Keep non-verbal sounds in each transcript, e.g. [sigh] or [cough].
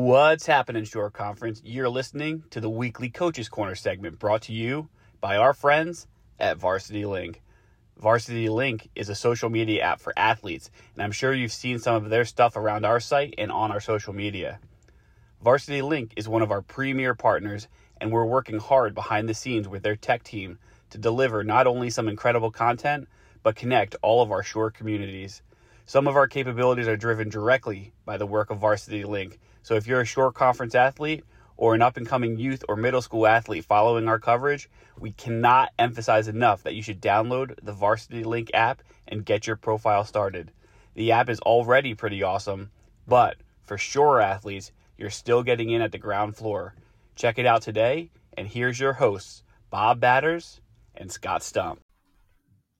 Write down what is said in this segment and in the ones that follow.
What's happening, Shore Conference? You're listening to the weekly Coaches Corner segment brought to you by our friends at Varsity Link. Varsity Link is a social media app for athletes, and I'm sure you've seen some of their stuff around our site and on our social media. Varsity Link is one of our premier partners, and we're working hard behind the scenes with their tech team to deliver not only some incredible content, but connect all of our Shore communities. Some of our capabilities are driven directly by the work of Varsity Link. So if you're a Shore Conference athlete or an up and coming youth or middle school athlete following our coverage, we cannot emphasize enough that you should download the Varsity Link app and get your profile started. The app is already pretty awesome, but for Shore athletes, you're still getting in at the ground floor. Check it out today, and here's your hosts, Bob Badders and Scott Stump.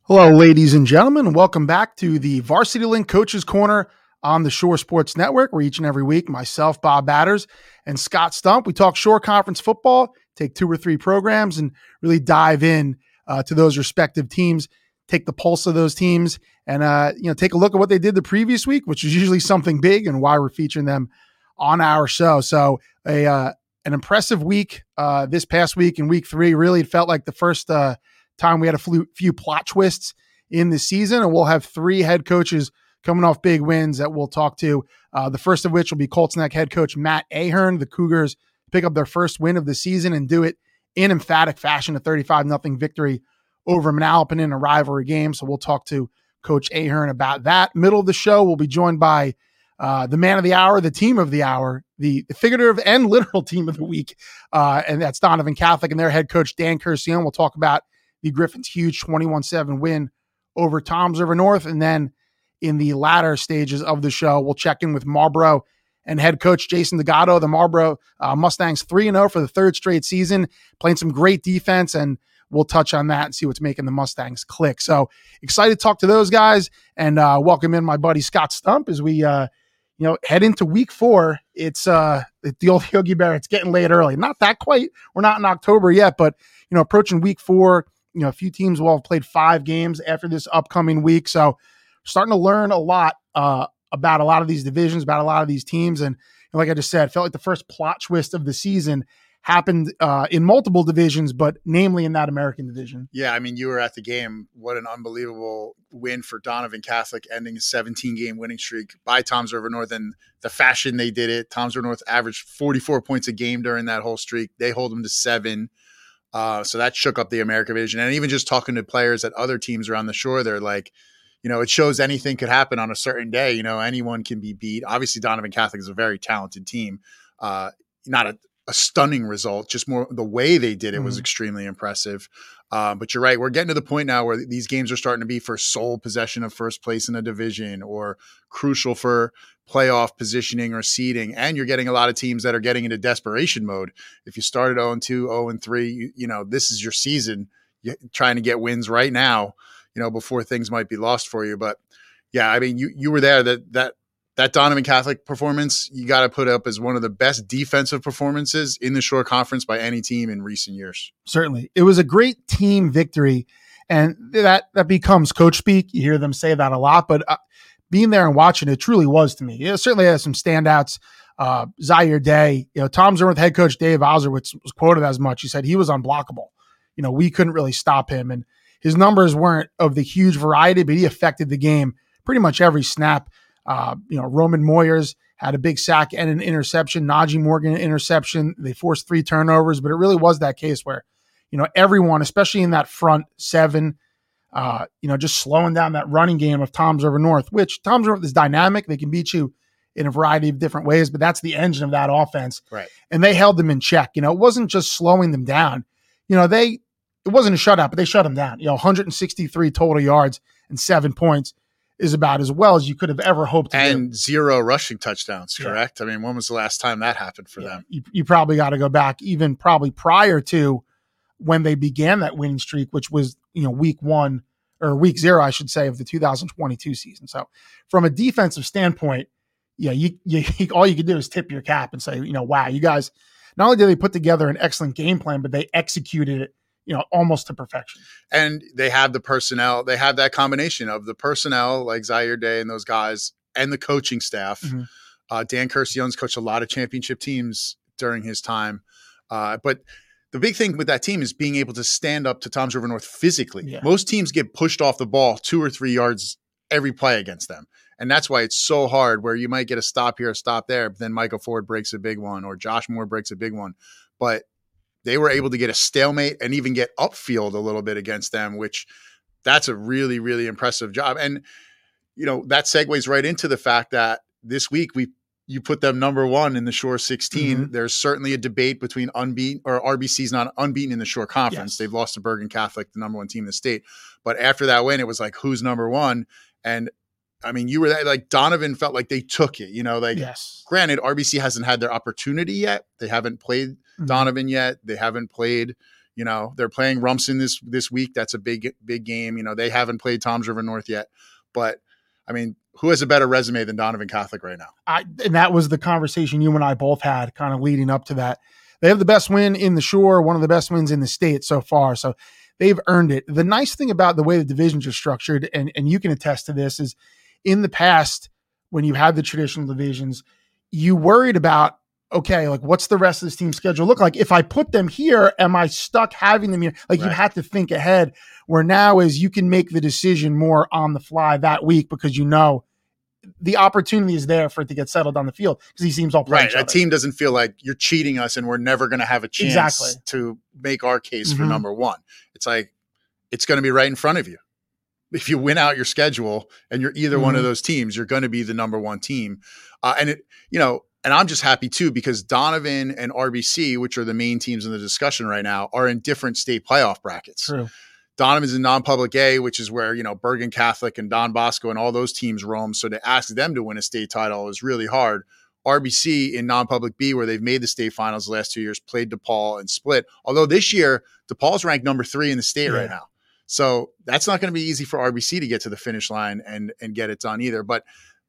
Hello, ladies and gentlemen. Welcome back to the Varsity Link Coaches Corner on the Shore Sports Network, where each and every week, myself, Bob Badders, and Scott Stump, we talk Shore Conference football, take two or three programs, and really dive in uh, to those respective teams, take the pulse of those teams, and uh, you know take a look at what they did the previous week, which is usually something big, and why we're featuring them on our show. So a uh, an impressive week uh, this past week in week three. Really, it felt like the first uh, time we had a few, few plot twists in the season, and we'll have three head coaches coming off big wins that we'll talk to. Uh, the first of which will be Colts Neck head coach Matt Ahearn. The Cougars pick up their first win of the season and do it in emphatic fashion, a 35 nothing victory over Manalapan in a rivalry game. So we'll talk to Coach Ahearn about that. Middle of the show, we'll be joined by uh, the man of the hour, the team of the hour, the, figurative and [laughs] literal team of the week, uh, and that's Donovan Catholic and their head coach Dan Curcione. We'll talk about the Griffins' huge 21-7 win over Toms River North, and then in the latter stages of the show. We'll check in with Marlboro and head coach Jason Dagato. The Marlboro uh, Mustangs 3 0 for the third straight season, playing some great defense, and we'll touch on that and see what's making the Mustangs click. So excited to talk to those guys and uh, welcome in my buddy Scott Stump as we. Uh, you know, head into week four. It's uh the old [laughs] Yogi Bear. It's getting late early. Not that quite. We're not in October yet, but you know, approaching week four. You know, a few teams will have played five games after this upcoming week. So starting to learn a lot uh, about a lot of these divisions, about a lot of these teams. And, and like I just said, felt like the first plot twist of the season happened uh, in multiple divisions, but namely in that American division. Yeah, I mean, you were at the game. What an unbelievable win for Donovan Catholic, ending a 17 game winning streak by Toms River North and the fashion they did it. Toms River North averaged 44 points a game during that whole streak. They hold them to seven. Uh, so that shook up the American division. And even just talking to players at other teams around the shore, they're like, you know, it shows anything could happen on a certain day. You know, anyone can be beat. Obviously, Donovan Catholic is a very talented team. Uh, not a, a stunning result, just more the way they did it mm-hmm. was extremely impressive. Uh, but you're right. We're getting to the point now where these games are starting to be for sole possession of first place in a division or crucial for playoff positioning or seeding. And you're getting a lot of teams that are getting into desperation mode. If you started 0 2, 0 3, you, you know, this is your season. You're trying to get wins right now you know, before things might be lost for you. But yeah, I mean, you you were there. That that that Donovan Catholic performance, you got to put up as one of the best defensive performances in the Shore Conference by any team in recent years. Certainly, it was a great team victory, and that that becomes coach speak. You hear them say that a lot, but uh, being there and watching it truly was to me. It certainly has some standouts. Uh, Zaire Day, you know, Toms River head coach Dave Ozerwitz was quoted as much. He said he was unblockable. You know, we couldn't really stop him, and his numbers weren't of the huge variety, but he affected the game pretty much every snap. Uh, you know, Roman Moyers had a big sack and an interception. Najee Morgan interception. They forced three turnovers, but it really was that case where, you know, everyone, especially in that front seven, uh, you know, just slowing down that running game of Toms River North, which Toms River is dynamic. They can beat you in a variety of different ways, but that's the engine of that offense. Right. And they held them in check. You know, it wasn't just slowing them down. You know, they it wasn't a shutout, but they shut him down. You know, 163 total yards and seven points is about as well as you could have ever hoped. and do. zero rushing touchdowns, correct? Yeah. I mean, when was the last time that happened for yeah. them? You, you probably got to go back even probably prior to when they began that winning streak, which was you know week one or week zero, I should say, of the 2022 season. So, from a defensive standpoint, yeah, you, you [laughs] all you could do is tip your cap and say, you know, wow, you guys. Not only did they put together an excellent game plan, but they executed it you know almost to perfection. And they have the personnel. They have that combination of the personnel like Zaire Day and those guys, and the coaching staff. Mm-hmm. Uh, Dan coached a lot of championship teams during his time. Uh, but the big thing with that team is being able to stand up to Toms River North physically. Yeah. Most teams get pushed off the ball two or three yards every play against them. And that's why it's so hard where you might get a stop here, a stop there, but then Micah Ford breaks a big one or Josh Moore breaks a big one. But they were able to get a stalemate and even get upfield a little bit against them, which that's a really, really impressive job. And, you know, that segues right into the fact that this week we you put them number one in the Shore 16. Mhm. There's certainly a debate between unbeaten or RBC's not unbeaten in the Shore Conference. Yes. They've lost to Bergen Catholic, the number one team in the state. But after that win, it was like who's number one? And I mean, you were there, like Donovan felt like they took it. You know, like yes. granted, RBC hasn't had their opportunity yet. They haven't played. Mm-hmm. Donovan yet. They haven't played. You know, they're playing Rumson this this week. That's a big big game. You know, they haven't played Toms River North yet. But I mean, who has a better resume than Donovan Catholic right now? I, and that was the conversation you and I both had kind of leading up to that. They have the best win in the shore, one of the best wins in the state so far. So they've earned it. The nice thing about the way the divisions are structured, and, and you can attest to this, is in the past, when you had the traditional divisions, you worried about, okay, like what's the rest of this team schedule look like? If I put them here, am I stuck having them here? Like you have to think ahead. Where now is you can make the decision more on the fly that week because you know the opportunity is there for it to get settled on the field because he seems all right. A team doesn't feel like you're cheating us and we're never going to have a chance Exactly. to make our case for Mhm. number one. It's like, it's going to be right in front of you. If you win out your schedule and you're either one of Mhm. those teams, you're going to be the number one team. Uh, and it, you know, and I'm just happy too because Donovan and RBC, which are the main teams in the discussion right now, are in different state playoff brackets. True. Donovan's in non-public A, which is where you know Bergen Catholic and Don Bosco and all those teams roam. So to ask them to win a state title is really hard. RBC in non-public B, where they've made the state finals the last two years, played DePaul and split. Although this year DePaul's ranked number three in the state right now, so that's not going to be easy for RBC to get to the finish line and and get it done either. But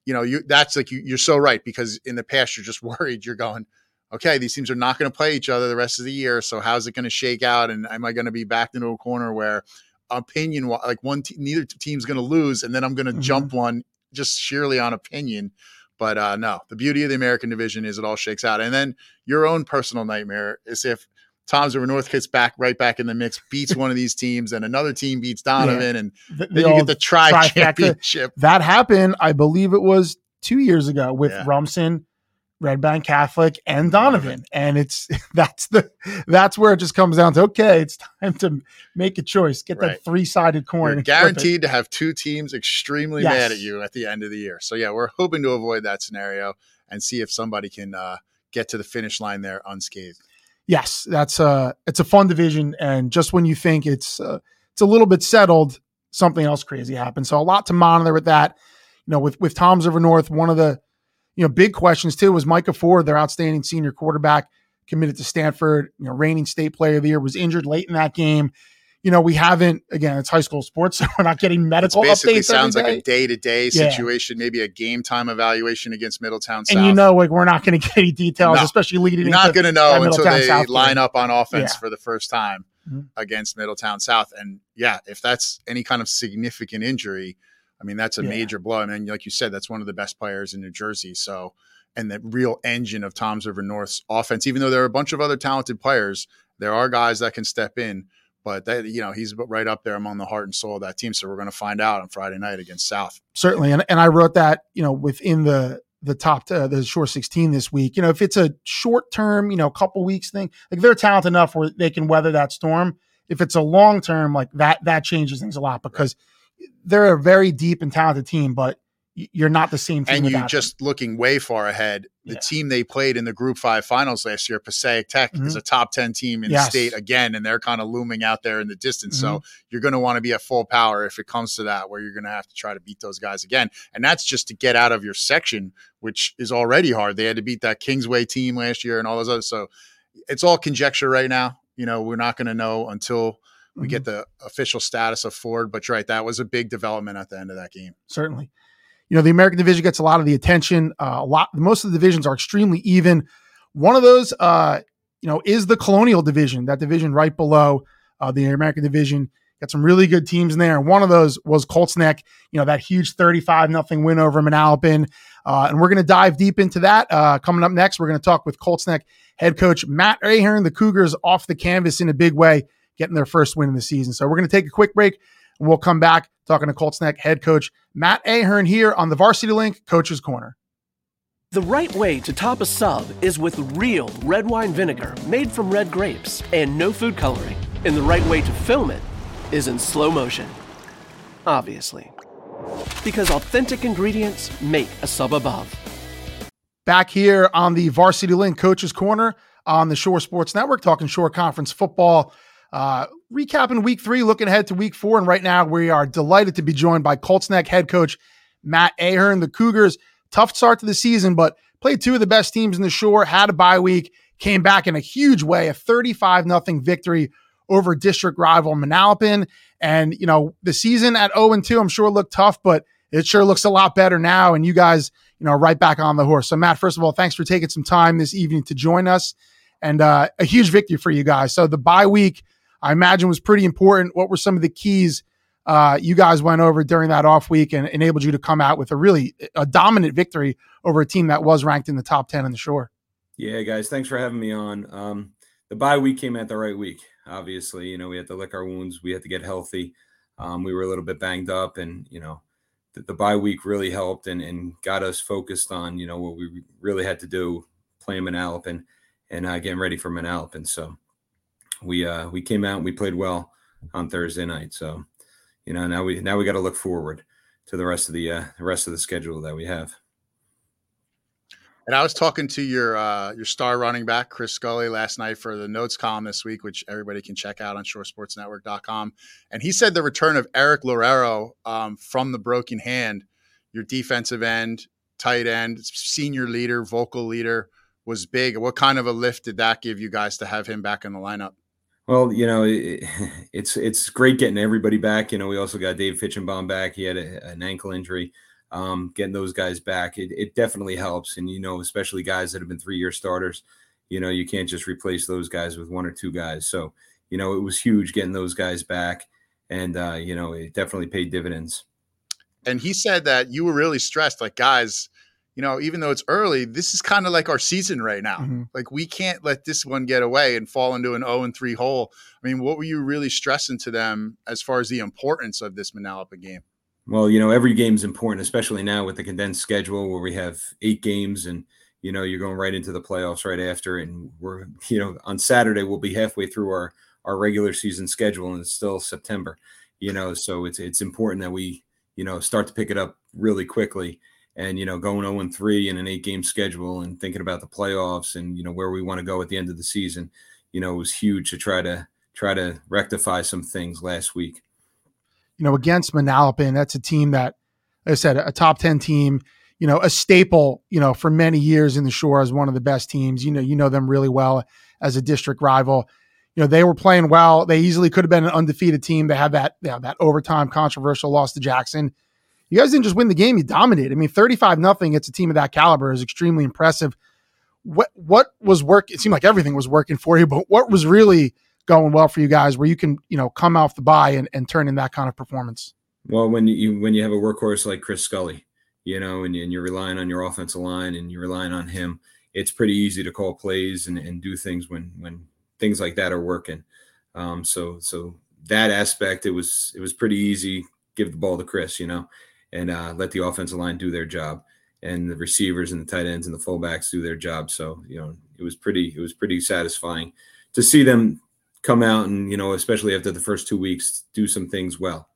you know, you that's like you, you're so right because in the past you're just [laughs] worried. You're going, okay, these teams are not going to play each other the rest of the year. So how's it going to shake out? And am I going to be backed into a corner where opinion, like one, te- neither team's going to lose, and then I'm going to Mhm. jump one just sheerly on opinion. But uh, no, the beauty of the American division is it all shakes out. And then your own personal nightmare is if Toms River North gets back right back in the mix, beats one of these teams, and another team beats Donovan, and The- then the you get the tri championship. that happened, I believe it was two years ago with Yeah. Rumson, Red Bank Catholic, and Donovan. And it's [laughs] that's the that's where it just comes down to okay, it's time to make a choice. Get Right. that three sided coin. You're and flip it. guaranteed to have two teams extremely Yes. mad at you at the end of the year. So yeah, we're hoping to avoid that scenario and see if somebody can uh, get to the finish line there unscathed. Yes, that's a it's a fun division, and just when you think it's uh, it's a little bit settled, something else crazy happens. So a lot to monitor with that. You know, with with Toms River North, one of the you know big questions too was Micah Ford, their outstanding senior quarterback, committed to Stanford. You know, reigning state player of the year, was injured late in that game. You know, we haven't again. It's high school sports, [laughs] so we're not getting medical basically updates. sounds like a day to day situation, maybe a game time evaluation against Middletown South. and you know, like we're not going to get any details, No. especially leading. you're not going to know until they South line up on offense Yeah. for the first time Mhm. against Middletown South. And yeah, if that's any kind of significant injury, I mean, that's a Yeah. major blow. I mean, like you said, that's one of the best players in New Jersey. So, and the real engine of Toms River North's offense, even though there are a bunch of other talented players, there are guys that can step in. But that, you know, he's right up there among the heart and soul of that team. So we're going to find out on Friday night against South. certainly and, and i wrote that you know within the the top uh, the Shore 16 this week you know if it's a short term you know couple weeks thing like they're talented enough where they can weather that storm if it's a long term like that that changes things a lot because they're a very deep and talented team but you're not the same team and you without them. just looking way far ahead. The Yeah. team they played in the Group Five finals last year, Passaic Tech, is Mhm. a top ten team in Yes. the state again, and they're kind of looming out there in the distance. Mm-hmm. So you're going to want to be at full power if it comes to that, where you're going to have to try to beat those guys again, and that's just to get out of your section, which is already hard. They had to beat that Kingsway team last year and all those others. So it's all conjecture right now. You know, we're not going to know until we get the official status of Ford. But you're right, that was a big development at the end of that game. certainly. You know, the American division gets a lot of the attention. Uh, a lot, most of the divisions are extremely even. One of those, uh, you know, is the Colonial division. That division right below uh, the American division got some really good teams in there. And one of those was Colts Neck. You know, that huge thirty-five nothing win over Manalapan. Uh, and we're going to dive deep into that. Uh, coming up next, we're going to talk with Colts Neck head coach Matt Ahearn. The Cougars off the canvas in a big way, getting their first win in the season. So we're going to take a quick break we'll come back talking to Colts Neck head coach Matt Ahearn here on the Varsity Link Coach's Corner. The right way to top a sub is with real red wine vinegar made from red grapes and no food coloring. And the right way to film it is in slow motion. Obviously. Because authentic ingredients make a sub above. Back here on the Varsity Link Coaches Corner on the Shore Sports Network, talking Shore Conference football. Uh, recapping week three, looking ahead to week four. And right now, we are delighted to be joined by Colts Neck head coach Matt Ahearn. The Cougars, tough start to the season, but played two of the best teams in the Shore, had a bye week, came back in a huge way, a 35 0 victory over district rival Manalapan. And, you know, the season at 0 2, I'm sure looked tough, but it sure looks a lot better now. And you guys, you know, right back on the horse. So, Matt, first of all, thanks for taking some time this evening to join us and uh, a huge victory for you guys. So, the bye week, I imagine, was pretty important. What were some of the keys uh, you guys went over during that off week and enabled you to come out with a really a dominant victory over a team that was ranked in the top 10 on the shore? Yeah, guys, thanks for having me on. Um, the bye week came at the right week obviously. You know, we had to lick our wounds. We had to get healthy. Um, we were a little bit banged up, and you know, the, the bye week really helped and, and got us focused on you know what we really had to do, playing Manalapan and uh, getting ready for Manalapan. So we uh, we came out and we played well on Thursday night. So you know now we now we got to look forward to the rest of the uh, the rest of the schedule that we have. And I was talking to your uh, your star running back Chris Scully last night for the notes column this week, which everybody can check out on ShoreSportsNetwork.com. And he said the return of Eric Lorero um, from the broken hand, your defensive end, tight end, senior leader, vocal leader, was big. What kind of a lift did that give you guys to have him back in the lineup? Well, you know, it, [laughs] it's it's great getting everybody back. You know, we also got Dave Fitchenbaum back. He had a, an ankle injury um, getting those guys back, it, it definitely helps. And, you know, especially guys that have been three year starters, you know, you can't just replace those guys with one or two guys. So, you know, it was huge getting those guys back. And, uh, you know, it definitely paid dividends. And he said that you were really stressed, like, guys, you know, even though it's early, this is kind of like our season right now. Mm-hmm. Like we can't let this one get away and fall into an 0 and 3 hole. I mean, what were you really stressing to them as far as the importance of this Manalapan game? Well, you know, every game's important, especially now with the condensed schedule where we have eight games and you know you're going right into the playoffs right after and we're you know on Saturday we'll be halfway through our our regular season schedule and it's still September. You know, so it's it's important that we, you know, start to pick it up really quickly and you know going 0 and 3 in an eight game schedule and thinking about the playoffs and you know where we want to go at the end of the season, you know, it was huge to try to try to rectify some things last week you know, against Manalapan. That's a team that, like I said, a top 10 team, you know, a staple, you know, for many years in the shore as one of the best teams. You know, you know them really well as a district rival. You know, they were playing well. They easily could have been an undefeated team. They had that, you know, that overtime controversial loss to Jackson. You guys didn't just win the game, you dominated. I mean, 35 nothing. It's a team of that caliber is extremely impressive. What what was work? It seemed like everything was working for you, but what was really going well for you guys where you can, you know, come off the bye and, and turn in that kind of performance? Well, when you when you have a workhorse like Chris Scully, you know, and, and you're relying on your offensive line and you're relying on him, it's pretty easy to call plays and, and do things when when things like that are working. Um, so so that aspect, it was it was pretty easy. Give the ball to Chris, you know, and uh, let the offensive line do their job, and the receivers and the tight ends and the fullbacks do their job. So you know, it was pretty it was pretty satisfying to see them come out and you know, especially after the first two weeks, do some things well.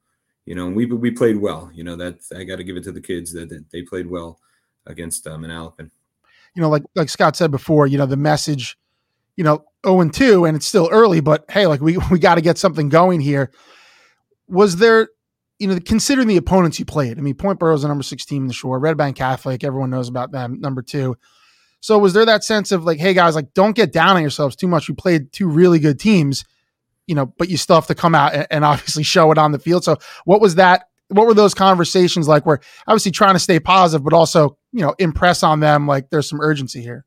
You know, we we played well. You know that I got to give it to the kids that, that they played well against um, Manalapan. You know, like like Scott said before, you know the message, you know, zero oh and two, and it's still early, but hey, like we we got to get something going here. Was there, you know, considering the opponents you played? I mean, Point Borough's the number six team in the shore. Red Bank Catholic, everyone knows about them. Number two. So was there that sense of like, hey guys, like don't get down on yourselves too much. We played two really good teams, you know, but you still have to come out and, and obviously [laughs] show it on the field. So what was that? What were those conversations like? Where obviously trying to stay positive, but also you know impress on them like there's some urgency here.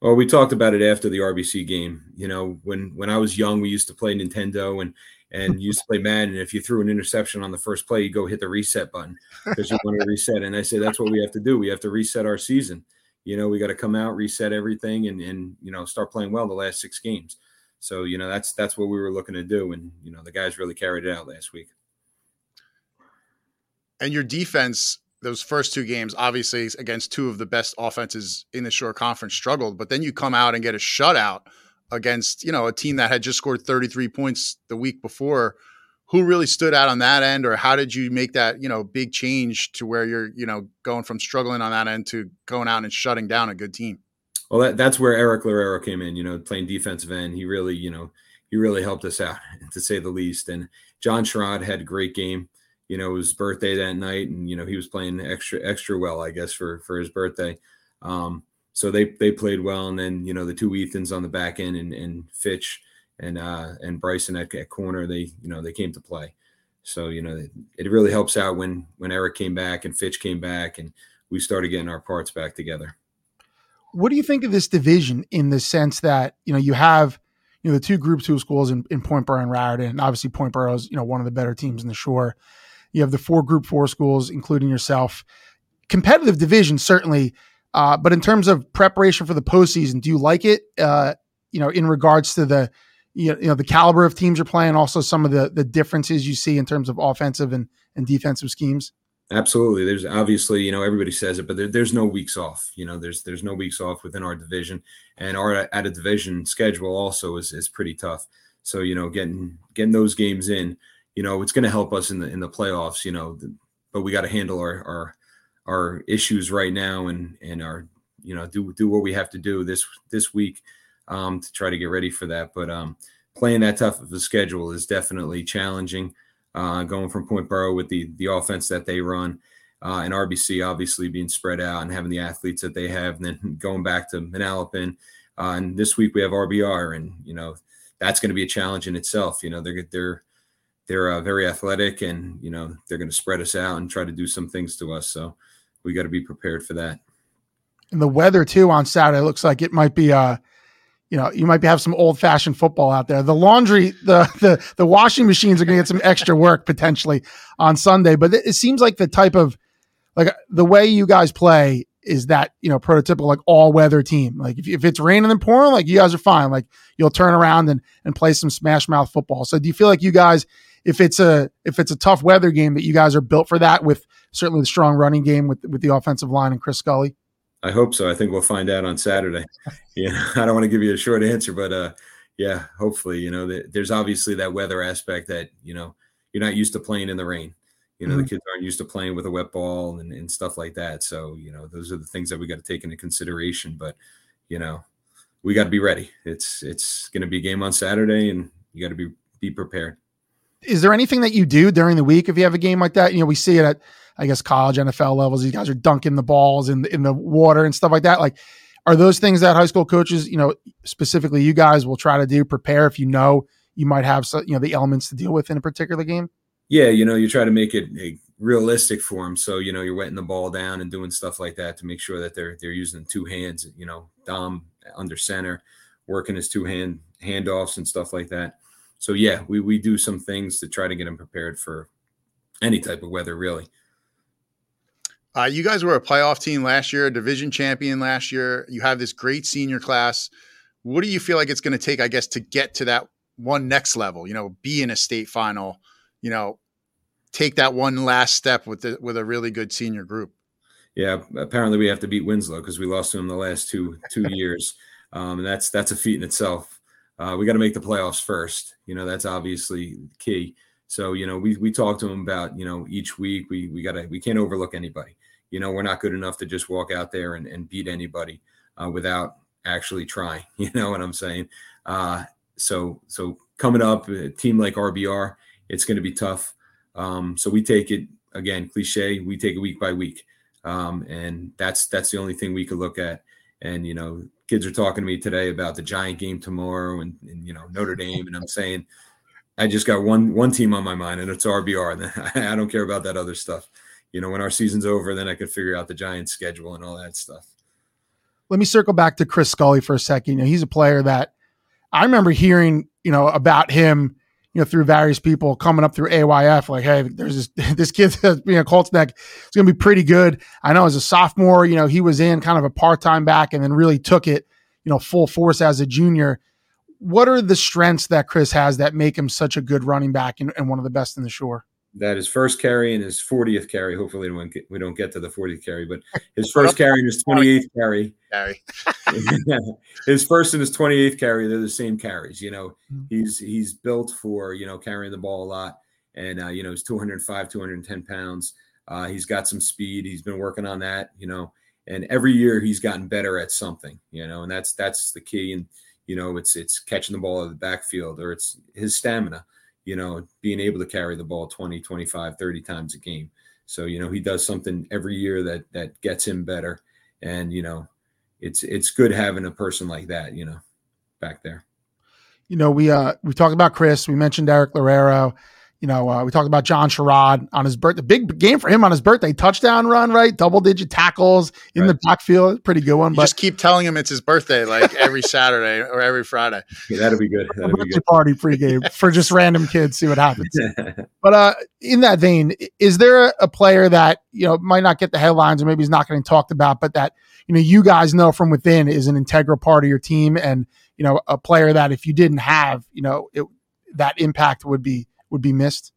Well, we talked about it after the RBC game. You know, when when I was young, we used to play Nintendo, and and you used to play Madden. And if you threw an interception on the first play, you go hit the reset button because you want to reset. And I say that's what we have to do. We have to reset our season. You know, we got to come out, reset everything, and and you know start playing well the last six games. So you know that's that's what we were looking to do, and you know the guys really carried it out last week. And your defense, those first two games, obviously against two of the best offenses in the Shore Conference, struggled. But then you come out and get a shutout against you know a team that had just scored 33 points the week before. Who really stood out on that end or how did you make that you know big change to where you're you know going from struggling on that end to going out and shutting down a good team? Well that, that's where eric Lorero came in you know playing defensive end. He really you know he really helped us out [laughs] to say the least. And john Sherrod had a great game. You know his birthday that night and you know he was playing extra extra well i guess for for his birthday. Um so they they played well, and then you know the two Ethans on the back end and, and Fitch and uh, and Bryson at, at corner they you know they came to play. So you know it, really helps out when when Eric came back and Fitch came back and we started getting our parts back together. What do you think of this division in the sense that you know you have you know the two Group Two schools in, in Point Borough and Raritan, and obviously Point Borough is you know one of the better teams in the Shore. You have the four Group Four schools, including yourself. Competitive division certainly uh, but in terms of preparation for the postseason, do you like it? Uh, you know, in regards to the you know the caliber of teams you're playing, also some of the the differences you see in terms of offensive and and defensive schemes. Absolutely. There's obviously, you know, everybody says it, but there, there's no weeks off. You know, there's there's no weeks off within our division, and our at a division schedule also is is pretty tough. So you know, getting getting those games in, you know, it's going to help us in the in the playoffs. You know, but we got to handle our our our issues right now and and our you know do do what we have to do this this week um, to try to get ready for that. But um, playing that tough of a schedule is definitely challenging. Uh, going from Point Borough with the the offense that they run, uh, and RBC obviously being spread out and having the athletes that they have, and then [laughs] going back to Manalapan. Uh, and this week we have RBR, and you know that's going to be a challenge in itself. You know they're they're they're uh, very athletic, and you know they're going to spread us out and try to do some things to us. So we got to be prepared for that. And the weather too on Saturday looks like it might be uh you know, you might have some old fashioned football out there. The laundry, the the the washing machines are going to get some extra work potentially on Sunday, but it, it seems like the type of like the way you guys play is that you know prototypical like all weather team. Like if, if it's raining and pouring, like you guys are fine. Like you'll turn around and and play some smash mouth football. So do you feel like you guys, if it's a if it's a tough weather game, that you guys are built for that with certainly the strong running game with with the offensive line and Chris Scully? I hope so. I think we'll find out on Saturday. [laughs] you [laughs] know, I don't want to give you a short answer, but uh, yeah, hopefully, you know, the, there's obviously that weather aspect that you know you're not used to playing in the rain. You know, mm-hmm. the kids aren't used to playing with a wet ball and, and stuff like that. So, you know, those are the things that we got to take into consideration. But, you know, we got to be ready. It's it's going to be a game on Saturday, and you got to be be prepared. Is there anything that you do during the week if you have a game like that? You know, we see it at I guess college NFL levels. These guys are dunking the balls in the, in the water and stuff like that. Like, are those things that high school coaches, you know, specifically you guys will try to do prepare if you know you might have you know, the elements to deal with in a particular game? Yeah, you know, you try to make it realistic for them. So you know, you're wetting the ball down and doing stuff like that to make sure that they're they're using two hands. You know, Dom under center, working his two hand handoffs and stuff like that. So yeah, we we do some things to try to get them prepared for any type of weather, really. Uh, you guys were a playoff team last year, a division champion last year. You have this great senior class. What do you feel like it's going to take, I guess, to get to that one next level? You know, be in a state final. You know, take that one last step with the, with a really good senior group. Yeah, apparently we have to beat Winslow because we lost to them the last two two [laughs] years, um, and that's that's a feat in itself. Uh, we got to make the playoffs first. You know, that's obviously key. So you know, we we talk to them about you know each week we we got to we can't overlook anybody you know, we're not good enough to just walk out there and, and beat anybody uh, without actually trying. [laughs] You know what I'm saying? Uh, so, so coming up, a team like RBR, it's going to be tough. Um, so we take it again, cliche. We take it week by week, um, and that's that's the only thing we could look at. And you know, kids are talking to me today about the Giant game tomorrow, and, and you know Notre Dame, and I'm saying, I just got one one team on my mind, and it's RBR, and [laughs] I don't care about that other stuff you know, when our season's over, then I could figure out the Giants schedule and all that stuff. Let me circle back to Chris Scully for a second. You know, he's a player that I remember hearing, you know, about him, you know, through various people coming up through AYF, like, hey, there's this [laughs] this kid that's being a Colts neck. It's to be pretty good. I know as a sophomore, you know, he was in kind of a part time back and then really took it, you know, full force as a junior. What are the strengths that Chris has that make him such a good running back and, and one of the best in the shore? That his first carry and his 40th carry. Hopefully, we don't get, we don't get to the 40th carry, but [laughs] his first carry and his 28th carry. Carry. [laughs] his first and his 28th carry, they're the same carries. You know, Mm-hmm. he's he's built for you know carrying the ball a lot, and uh, you know he's 205, 210 pounds. Uh, he's got some speed. He's been working on that. You know, and every year he's gotten better at something. You know, and that's that's the key. And you know, it's it's catching the ball at the backfield or it's his stamina you know, being able to carry the ball 20, 25, 30 times a game. So, you know, he does something every year that that gets him better. And, you know, it's it's good having a person like that, you know, back there. You know, we uh we talked about Chris, we mentioned Eric Lorero. You know, uh, we talked about John Sherrod on his birthday. The big game for him on his birthday. Touchdown run, right? Double digit tackles in Right. the backfield. Pretty good one. You But just keep telling him it's his birthday, like every [laughs] Saturday or every Friday. Yeah, that'll be good. That'll be birthday party pregame for just [laughs] random kids. See what happens. [laughs] But uh, in that vein, is there a, a player that you know might not get the headlines, or maybe he's not getting talked about, but that you know you guys know from within is an integral part of your team, and you know a player that if you didn't have, you know, it, that impact would be would be missed.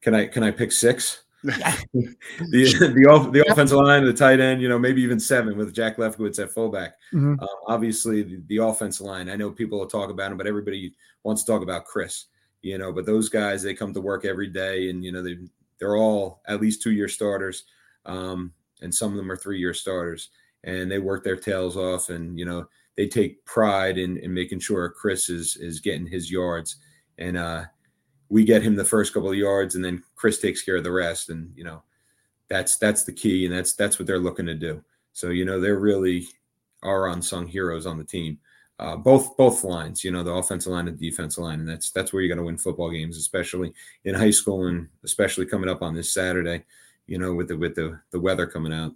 can I can I pick six? [laughs] [laughs] the the off, the offensive line, the tight end, you know, maybe even seven with Jack Lefkowitz at fullback. Mhm. Um, obviously, the, the offensive line. I know people will talk about him, but everybody wants to talk about Chris. You know, but those guys they come to work every day, and you know they they're all at least two year starters, um, and some of them are three year starters, and they work their tails off, and you know they take pride in, in making sure Chris is is getting his yards, and uh, we get him the first couple of yards, and then Chris takes care of the rest, and you know that's that's the key, and that's that's what they're looking to do. So you know they're really our unsung heroes on the team. Uh, both both lines, you know, the offensive line and the defensive line, and that's that's where you're going to win football games, especially in high school, and especially coming up on this Saturday, you know, with the with the the weather coming out.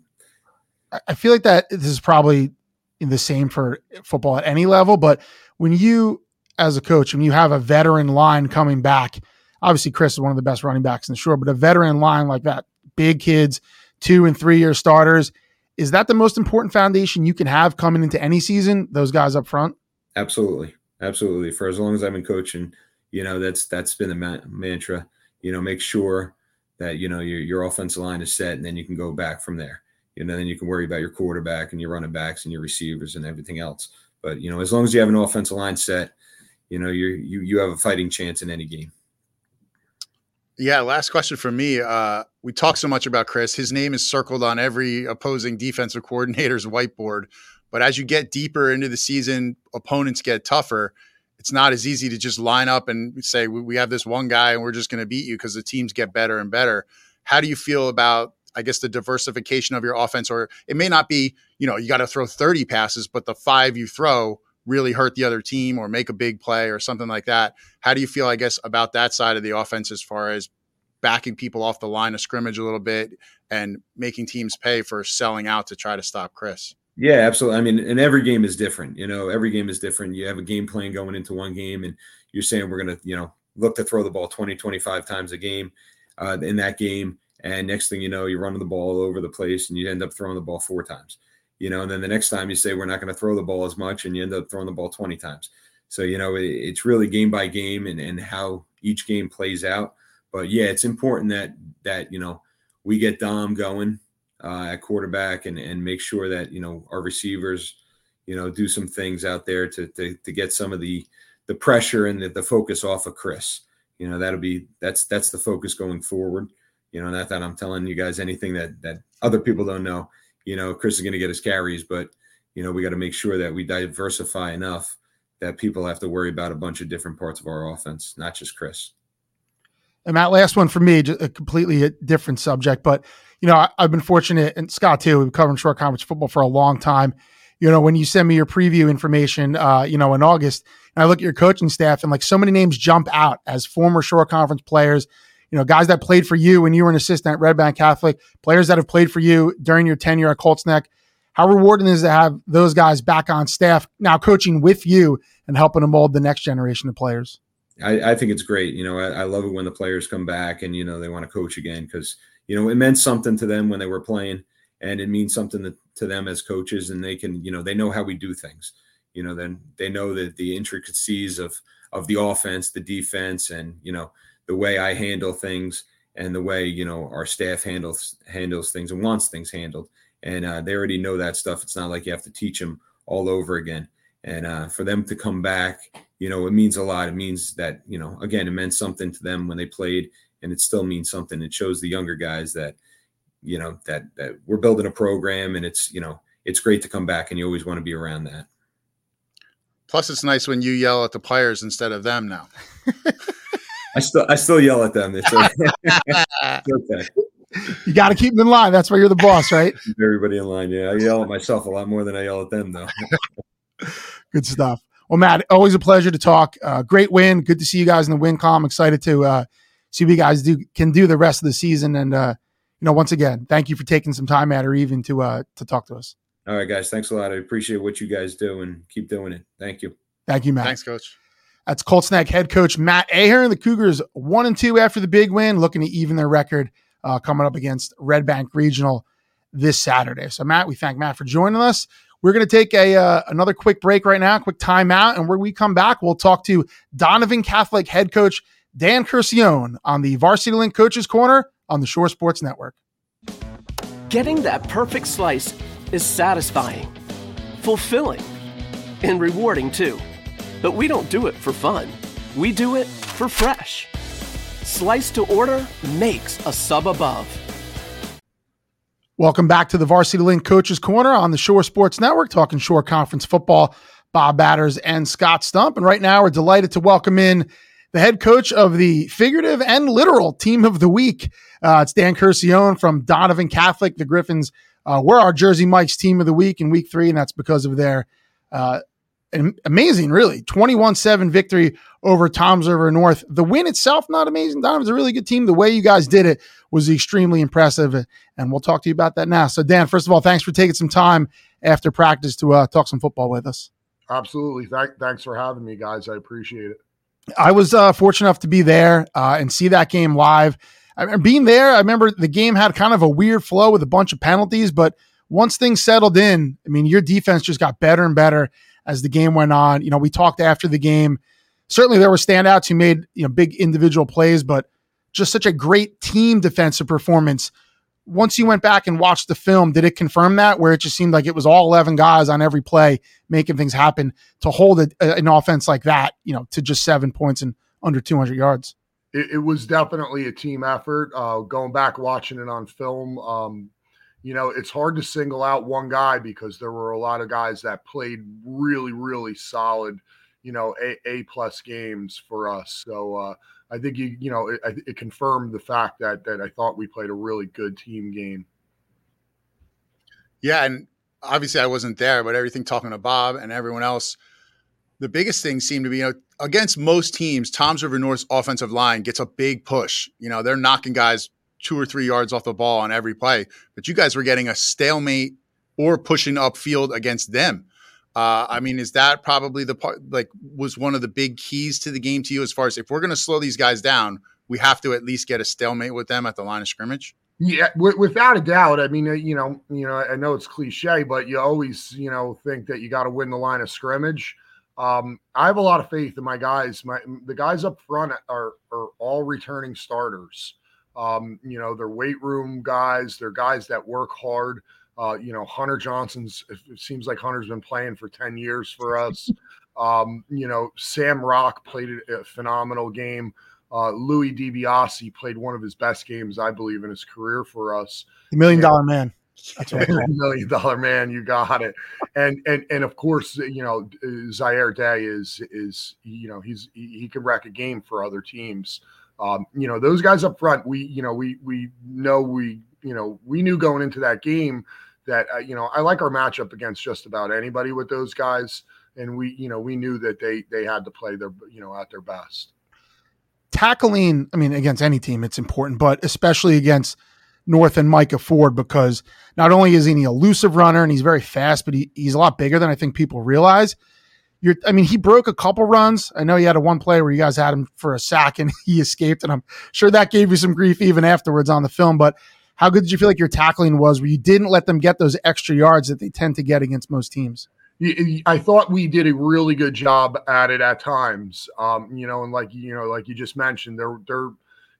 I- I feel like that this is probably the same for football at any level, but when you, as a coach, when you have a veteran line coming back, obviously Chris is one of the best running backs in the shore, but a veteran line like that, big kids, two and three year starters, is that the most important foundation you can have coming into any season? Those guys up front. Absolutely, absolutely. For as long as I've been coaching, you know, that's that's been the ma- mantra. You know, make sure that you know your your offensive line is set, and then you can go back from there. You know, then you can worry about your quarterback and your running backs and your receivers and everything else. But you know, as long as you have an offensive line set, you know, you you you have a fighting chance in any game. Yeah, last question for me. Uh, we talk so much about Chris. His name is circled on every opposing defensive [laughs] coordinator's whiteboard. But as you get deeper into the season, opponents get tougher. It's not as easy to just line up and say, we we have this one guy and we're just going to beat you because the teams get better and better. How do you feel about, I guess, the diversification of your offense? Or it may not be, you know, you got to throw 30 passes, but the five you throw really hurt the other team or make a big play or something like that. How do you feel, I guess, about that side of the offense as far as backing people off the line of scrimmage a little bit and making teams pay for selling out to try to stop Chris? Yeah, absolutely. I mean, and every game is different. You know, every game is different. You have a game plan going into one game, and you're saying we're going to, you know, look to throw the ball 20, 25 times a game uh, in that game. And next thing you know, you're running the ball all over the place and you end up throwing the ball four times, you know, and then the next time you say we're not going to throw the ball as much and you end up throwing the ball 20 times. So, you know, it, it's really game by game and, and how each game plays out. But yeah, it's important that, that, you know, we get Dom going uh, at quarterback and, and make sure that, you know, our receivers, you know, do some things out there to, to, to get some of the, the pressure and the, the focus off of Chris. You know, that'll be, that's, that's the focus going forward. You know, not that I'm telling you guys anything that, that other people don't know, you know, Chris is going to get his carries, but, you know, we got to make sure that we diversify enough that people have to worry about a bunch of different parts of our offense, not just Chris. And Matt, last one for me, just a completely different subject, but you know, I, have been fortunate, and Scott too. We've covered Shore Conference football for a long time. You know, when you send me your preview information, uh, you know, in August, and I look at your coaching staff, and like so many names jump out as former Shore Conference players. You know, guys that played for you when you were an assistant at Red Bank Catholic, players that have played for you during your tenure at Colts Neck. How rewarding is it to have those guys back on staff now, coaching with you and helping to mold the next generation of players? I, I think it's great. You know, I, I love it when the players come back and you know they want to coach again because you know it meant something to them when they were playing, and it means something to, to them as coaches, and they can you know they know how we do things. You know, then they know that the intricacies of of the offense, the defense, and you know the way I handle things and the way you know our staff handles handles things and wants things handled. And uh, they already know that stuff. It's not like you have to teach them all over again. And uh, for them to come back, you know, it means a lot. It means that you know, again, it meant something to them when they played, and it still means something. It shows the younger guys that you know that that we're building a program, and it's you know, it's great to come back, and you always want to be around that. Plus, it's nice when you yell at the players instead of them now. [laughs] I still I still yell at them. It's okay. [laughs] You got to keep them in line. That's why you're the boss, right? [laughs] Keep everybody in line. Yeah, I yell at myself a lot more than I yell at them, though. [laughs] Good stuff. Well, Matt, always a pleasure to talk. Uh, great win. Good to see you guys in the win column. Excited to uh, see what you guys do can do the rest of the season. And uh, you know, once again, thank you for taking some time out or even to uh, to talk to us. All right, guys. Thanks a lot. I appreciate what you guys do and keep doing it. Thank you. Thank you, Matt. Thanks, Coach. That's Colts Neck head coach Matt Ahearn. The Cougars one and two after the big win, looking to even their record uh, coming up against Red Bank Regional this Saturday. So, Matt, we thank Matt for joining us. We're going to take a uh, another quick break right now, quick timeout, and when we come back, we'll talk to Donovan Catholic head coach Dan Curcione on the Varsity Link Coaches Corner on the Shore Sports Network. Getting that perfect slice is satisfying, fulfilling, and rewarding too. But we don't do it for fun. We do it for fresh. Slice to order makes a sub above. Welcome back to the Varsity Link Coaches Corner on the Shore Sports Network, talking Shore Conference football. Bob Badders and Scott Stump. And right now, we're delighted to welcome in the head coach of the figurative and literal team of the week. Uh, it's Dan Curcione from Donovan Catholic. The Griffins uh, were our Jersey Mike's team of the week in week three, and that's because of their uh, amazing, really 21 7 victory over Toms River North. The win itself, not amazing. Donovan's a really good team. The way you guys did it was extremely impressive, and we'll talk to you about that now. So, Dan, first of all, thanks for taking some time after practice to uh, talk some football with us. Absolutely. Th- thanks for having me, guys. I appreciate it. I was uh, fortunate enough to be there uh, and see that game live. I being there, I remember the game had kind of a weird flow with a bunch of penalties, but once things settled in, I mean, your defense just got better and better as the game went on. You know, we talked after the game. Certainly, there were standouts who made you know big individual plays, but just such a great team defensive performance once you went back and watched the film, did it confirm that where it just seemed like it was all 11 guys on every play making things happen to hold a, an offense like that, you know, to just seven points and under 200 yards? It, it was definitely a team effort. Uh, going back watching it on film, um, you know, it's hard to single out one guy because there were a lot of guys that played really, really solid, you know, A, a plus games for us. So, uh, I think you you know it, it, confirmed the fact that that I thought we played a really good team game. Yeah, and obviously I wasn't there, but everything talking to Bob and everyone else, the biggest thing seemed to be you know against most teams, Toms River North's offensive line gets a big push. You know they're knocking guys two or three yards off the ball on every play, but you guys were getting a stalemate or pushing upfield against them. Uh, I mean, is that probably the part like was one of the big keys to the game to you as far as if we're going to slow these guys down, we have to at least get a stalemate with them at the line of scrimmage? Yeah, w- without a doubt. I mean, uh, you know, you know, I know it's cliche, but you always, you know, think that you got to win the line of scrimmage. Um, I have a lot of faith in my guys. My the guys up front are are all returning starters. Um, you know, they're weight room guys. They're guys that work hard. Uh, you know, Hunter Johnson's, it seems like Hunter's been playing for 10 years for us. [laughs] Um, you know, Sam Rock played a phenomenal game. Uh, Louis DiBiase played one of his best games, I believe, in his career for us. The million dollar man. That's right. [laughs] million dollar man, you got it. And and and of course, you know, Zaire Day is is you know he's he, he can wreck a game for other teams. Um, you know, those guys up front, we you know we we know we you know we knew going into that game that uh, you know I like our matchup against just about anybody with those guys, and we you know we knew that they they had to play their you know at their best. Tackling, I mean, against any team, it's important, but especially against North and Micah Ford because not only is he an elusive runner and he's very fast, but he, he's a lot bigger than I think people realize. You're, I mean, he broke a couple runs. I know he had a one play where you guys had him for a sack and [laughs] he escaped, and I'm sure that gave you some grief even afterwards on the film. But how good did you feel like your tackling was where you didn't let them get those extra yards that they tend to get against most teams? I thought we did a really good job at it at times. Um, you know, and like you know, like you just mentioned, they're they're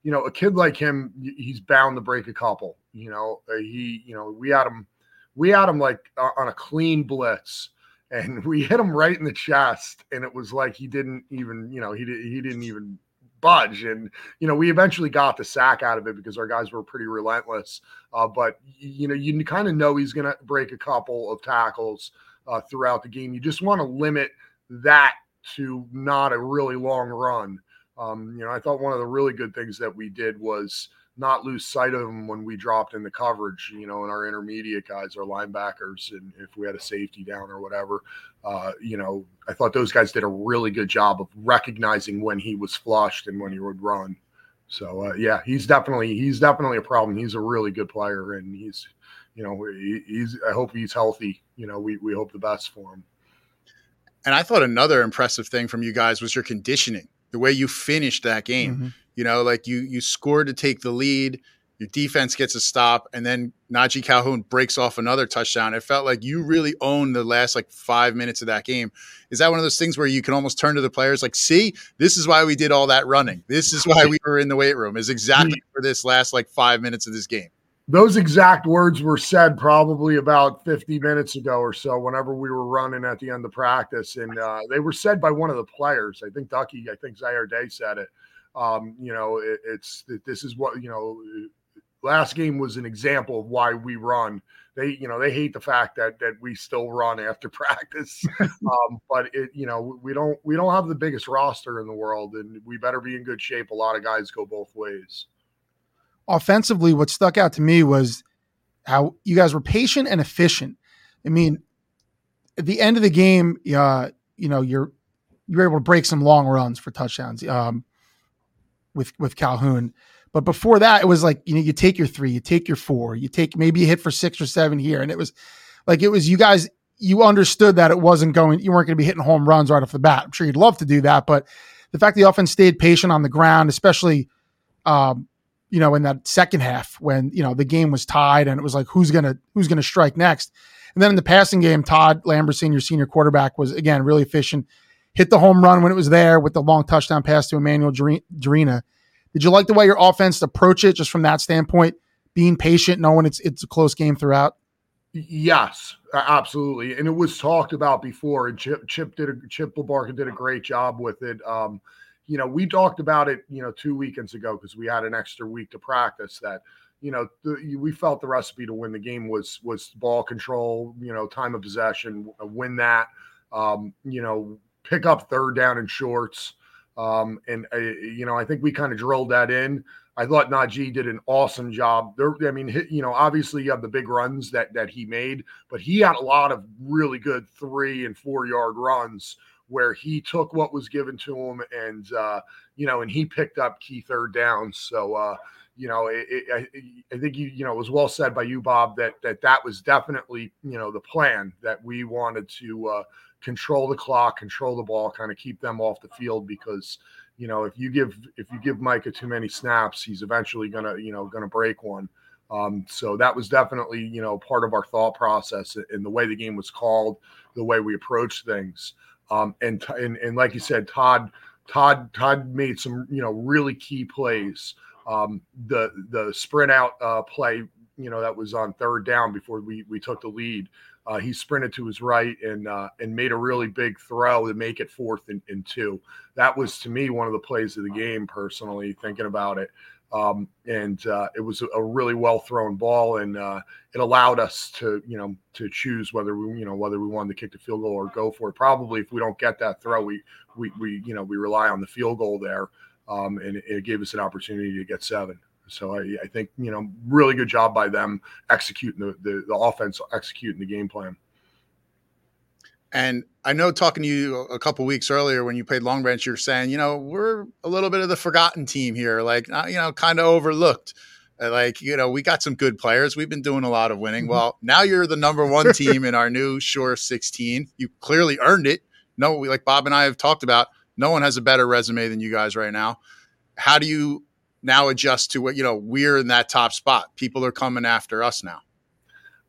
you know, a kid like him, he's bound to break a couple. You know, uh, he, you know, we had him, we had him like uh, on a clean blitz, and we hit him right in the chest, and it was like he didn't even, you know, he did, he didn't even budge, and you know, we eventually got the sack out of it because our guys were pretty relentless. Uh, but you know, you kind of know he's going to break a couple of tackles uh, throughout the game. You just want to limit that to not a really long run. Um, you know, I thought one of the really good things that we did was not lose sight of them when we dropped in the coverage, you know, and our intermediate guys, our linebackers, and if we had a safety down or whatever, uh, you know, I thought those guys did a really good job of recognizing when he was flushed and when he would run. So uh, yeah, he's definitely he's definitely a problem. He's a really good player, and he's, you know, he, he's. I hope he's healthy. You know, we we hope the best for him. And I thought another impressive thing from you guys was your conditioning the way you finished that game. Mm-hmm. You know, like you you scored to take the lead, your defense gets a stop, and then Najee Calhoun breaks off another touchdown. It felt like you really owned the last like five minutes of that game. Is that one of those things where you can almost turn to the players like, see, this is why we did all that running. This is why we were in the weight room, is exactly for this last like five minutes of this game those exact words were said probably about 50 minutes ago or so whenever we were running at the end of practice and uh, they were said by one of the players i think ducky i think zaire day said it um, you know it, it's this is what you know last game was an example of why we run. They you know they hate the fact that that we still run after [laughs] practice. Um, but it you know we don't we don't have the biggest roster in the world and we better be in good shape. A lot of guys go both ways. Offensively, what stuck out to me was how you guys were patient and efficient. I mean, at the end of the game, uh, you know, you're you're able to break some long runs for touchdowns. Um, with with Calhoun. But before that, it was like you know, you take your three, you take your four, you take maybe a hit for six or seven here, and it was like it was you guys. You understood that it wasn't going. You weren't going to be hitting home runs right off the bat. I'm sure you'd love to do that, but the fact the offense stayed patient on the ground, especially um, you know, in that second half when, you know, the game was tied and it was like, who's to, who's to strike next? And then in the passing game, Todd Lamberson, your senior quarterback, was again really efficient. Hit the home run when it was there with the long touchdown pass to Emmanuel Drina. Did you like the way your offense approach it just from that standpoint, being patient, knowing it's it's a close game throughout? Yes, absolutely. And it was talked about before. And Chip Chip did a Chip LaBarca did a great job with it. Um, you know, we talked about it, you know, two weekends ago because we had an extra week to practice that, you know, the, we felt the recipe to win the game was was ball control, you know, time of possession, win that, um, you know, pick up third down and shorts. Um, and uh, you know, I think we kind of drilled that in. I thought Najee did an awesome job. There, I mean, you know, obviously you have the big runs that that he made, but he had a lot of really good three and four yard runs where he took what was given to him and uh, you know, and he picked up key third downs. So uh, you know, it, it, I, I, think you you know it was well said by you, Bob, that that that was definitely you know the plan that we wanted to uh, control the clock, control the ball, kind of keep them off the field because you know if you give if you give Micah too many snaps, he's eventually gonna you know gonna break one. Um, so that was definitely you know part of our thought process in the way the game was called, the way we approached things. Um, and, and and like you said, Todd Todd Todd made some you know really key plays. Um, the the sprint out uh, play, you know, that was on third down before we we took the lead. Uh, he sprinted to his right and uh, and made a really big throw to make it fourth and, and two. That was to me one of the plays of the game. Personally, thinking about it, um, and uh, it was a really well thrown ball, and uh, it allowed us to, you know, to choose whether we, you know, whether we wanted to kick the field goal or go for it. Probably, if we don't get that throw, we, we, we you know, we rely on the field goal there, um, and it gave us an opportunity to get seven. So I, I think, you know, really good job by them executing the, the, the offense, executing the game plan. And I know talking to you a couple weeks earlier when you played Long Branch, you're saying, you know, we're a little bit of the forgotten team here, like, uh, you know, kind of overlooked. Uh, like, you know, we got some good players. We've been doing a lot of winning. Mm-hmm. Well, now you're the number one team in our new Shore 16. You clearly earned it. no, like Bob and I have talked about, no one has a better resume than you guys right now. How do you now adjust to what you know? We're in that top spot. People are coming after us now.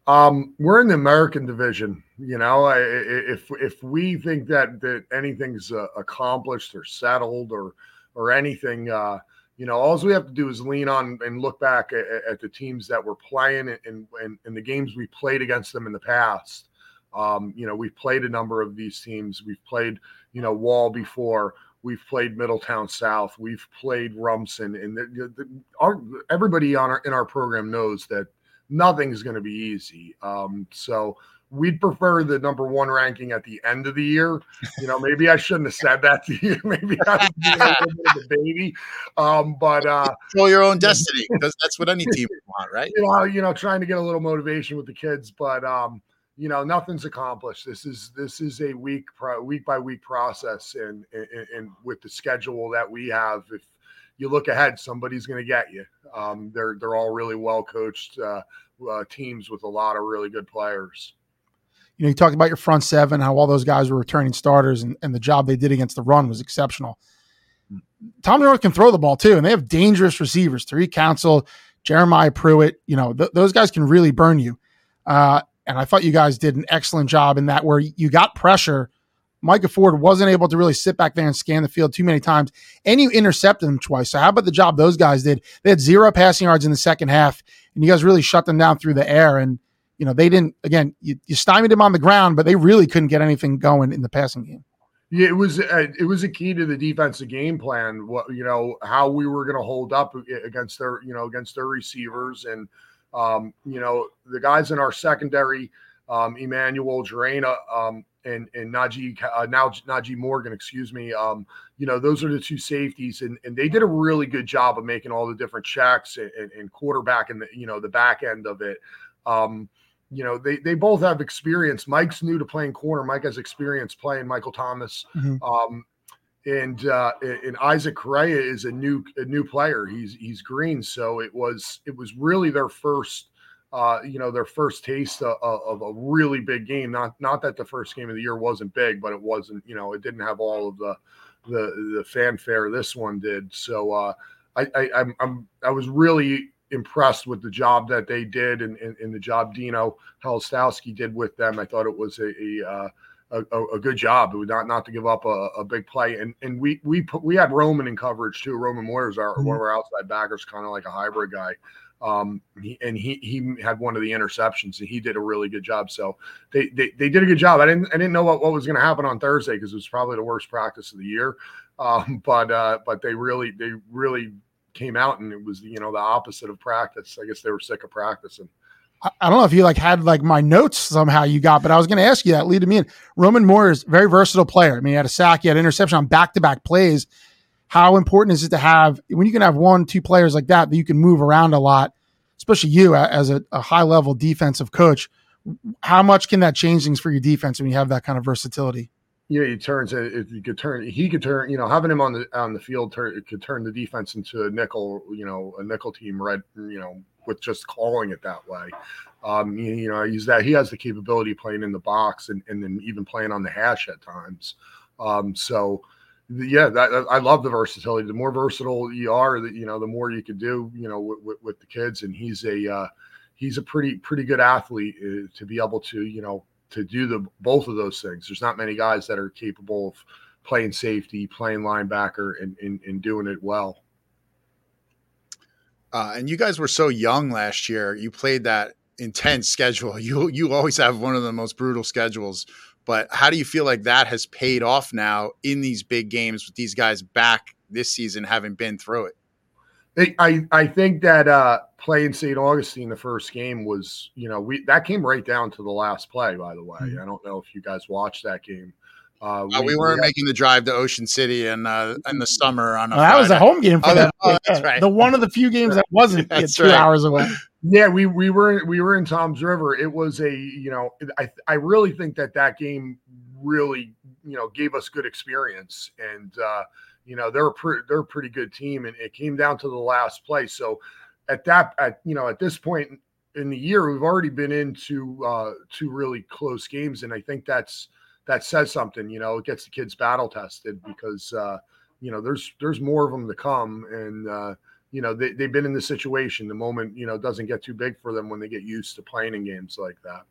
Um, we're in the American division. You know, if if we think that that anything's uh, accomplished or settled or or anything, uh, you know, all we have to do is lean on and look back at, at the teams that we're playing and, and, and the games we played against them in the past. Um, you know, we've played a number of these teams. We've played, you know, Wall before. We've played Middletown South. We've played Rumson, and the, the, our, everybody on our in our program knows that nothing's going to be easy. Um, so we'd prefer the number one ranking at the end of the year. You know, maybe I shouldn't have said that to you. [laughs] maybe I was a little bit of a baby. Um, but uh control your own destiny because that's what any team would want, right? You know, you know, trying to get a little motivation with the kids, but um, you know, nothing's accomplished. This is this is a week pro, week by week process, and, and and with the schedule that we have, if you look ahead, somebody's going to get you. Um, they're they're all really well coached uh, uh, teams with a lot of really good players you know, you talked about your front seven, how all those guys were returning starters, and, and the job they did against the run was exceptional. Tom North can throw the ball too, and they have dangerous receivers. three Council, Jeremiah Pruitt, you know, th- those guys can really burn you. Uh, and I thought you guys did an excellent job in that where you got pressure. Micah Ford wasn't able to really sit back there and scan the field too many times, and you intercepted them twice. So how about the job those guys did? They had zero passing yards in the second half, and you guys really shut them down through the air. And you know, they didn't, again, you, you stymied them on the ground, but they really couldn't get anything going in the passing game. Yeah, it was uh, it was a key to the defensive game plan. What you know, how we were going to hold up against their you know against their receivers, and um, you know the guys in our secondary, um, Emmanuel Jarena, um, and and Najee uh, now Najee Morgan, excuse me. Um, you know those are the two safeties, and and they did a really good job of making all the different checks and, and quarterback and the you know the back end of it. Um, you know, they they both have experience. Mike's new to playing corner. Mike has experience playing Michael Thomas. Mm-hmm. Um, and uh, and Isaac Correa is a new a new player. He's he's green, so it was it was really their first uh, you know their first taste of, of, a really big game. Not not that the first game of the year wasn't big, but it wasn't you know it didn't have all of the the the fanfare this one did. So uh, I, I I'm, I'm I was really impressed with the job that they did and, and, and the job Dino Helstowski did with them. I thought it was a, a, uh, a, a good job. Not not to give up a, a, big play. And and we we put, we had Roman in coverage too. Roman Moyers our mm-hmm. one of our outside backers, kind of like a hybrid guy. Um, he, and he he had one of the interceptions, and he did a really good job. So they they, they did a good job. I didn't I didn't know what, what was going to happen on Thursday because it was probably the worst practice of the year. Um, [laughs] but uh, but they really they really came out and it was you know the opposite of practice. I guess they were sick of practicing. I don't know if you like had like my notes somehow you got, but I was going to ask you that. Leading me in, Roman Moore is a very versatile player. I mean, he had a sack, he had interception on back to back plays. How important is it to have when you can have one, two players like that that you can move around a lot, especially you as a, a high level defensive coach? How much can that change things for your defense when you have that kind of versatility? know, he turns it. You could turn, he could turn. You know, having him on the on the field turn, could turn the defense into a nickel. You know, a nickel team, right? You know, with just calling it that way. Um, you, you know, he's that he has the capability playing in the box and and then even playing on the hash at times. Um, so yeah, that, I love the versatility. The more versatile you are, the, you know, the more you can do. You know, with, with, with the kids, and he's a uh, he's a pretty pretty good athlete uh, to be able to you know to do the both of those things. There's not many guys that are capable of playing safety, playing linebacker, and and, and doing it well. Uh, and you guys were so young last year. You played that intense schedule. [laughs] You you always have one of the most brutal schedules. But how do you feel like that has paid off now in these big games with these guys back this season, having been through it? I I think that uh, playing St. Augustine the first game was you know we that came right down to the last play. By the way, mm-hmm. I don't know if you guys watched that game. Uh, we, uh, we, weren't we making the drive to Ocean City in uh, in the summer on. A that was a home game for oh, them. Oh, that's [laughs] right. The one of the few games that [laughs] wasn't two right. hours away. Yeah, we we were we were in Toms River. It was a you know I I really think that that game really you know gave us good experience and. uh you know they're a pre- they're a pretty good team, and it came down to the last play. So at that at you know at this point in the year, we've already been into uh, two really close games, and I think that's that says something. You know, it gets the kids battle tested because uh, you know there's there's more of them to come, and uh, you know they they've been in this situation. The moment you know doesn't get too big for them when they get used to playing in games like that.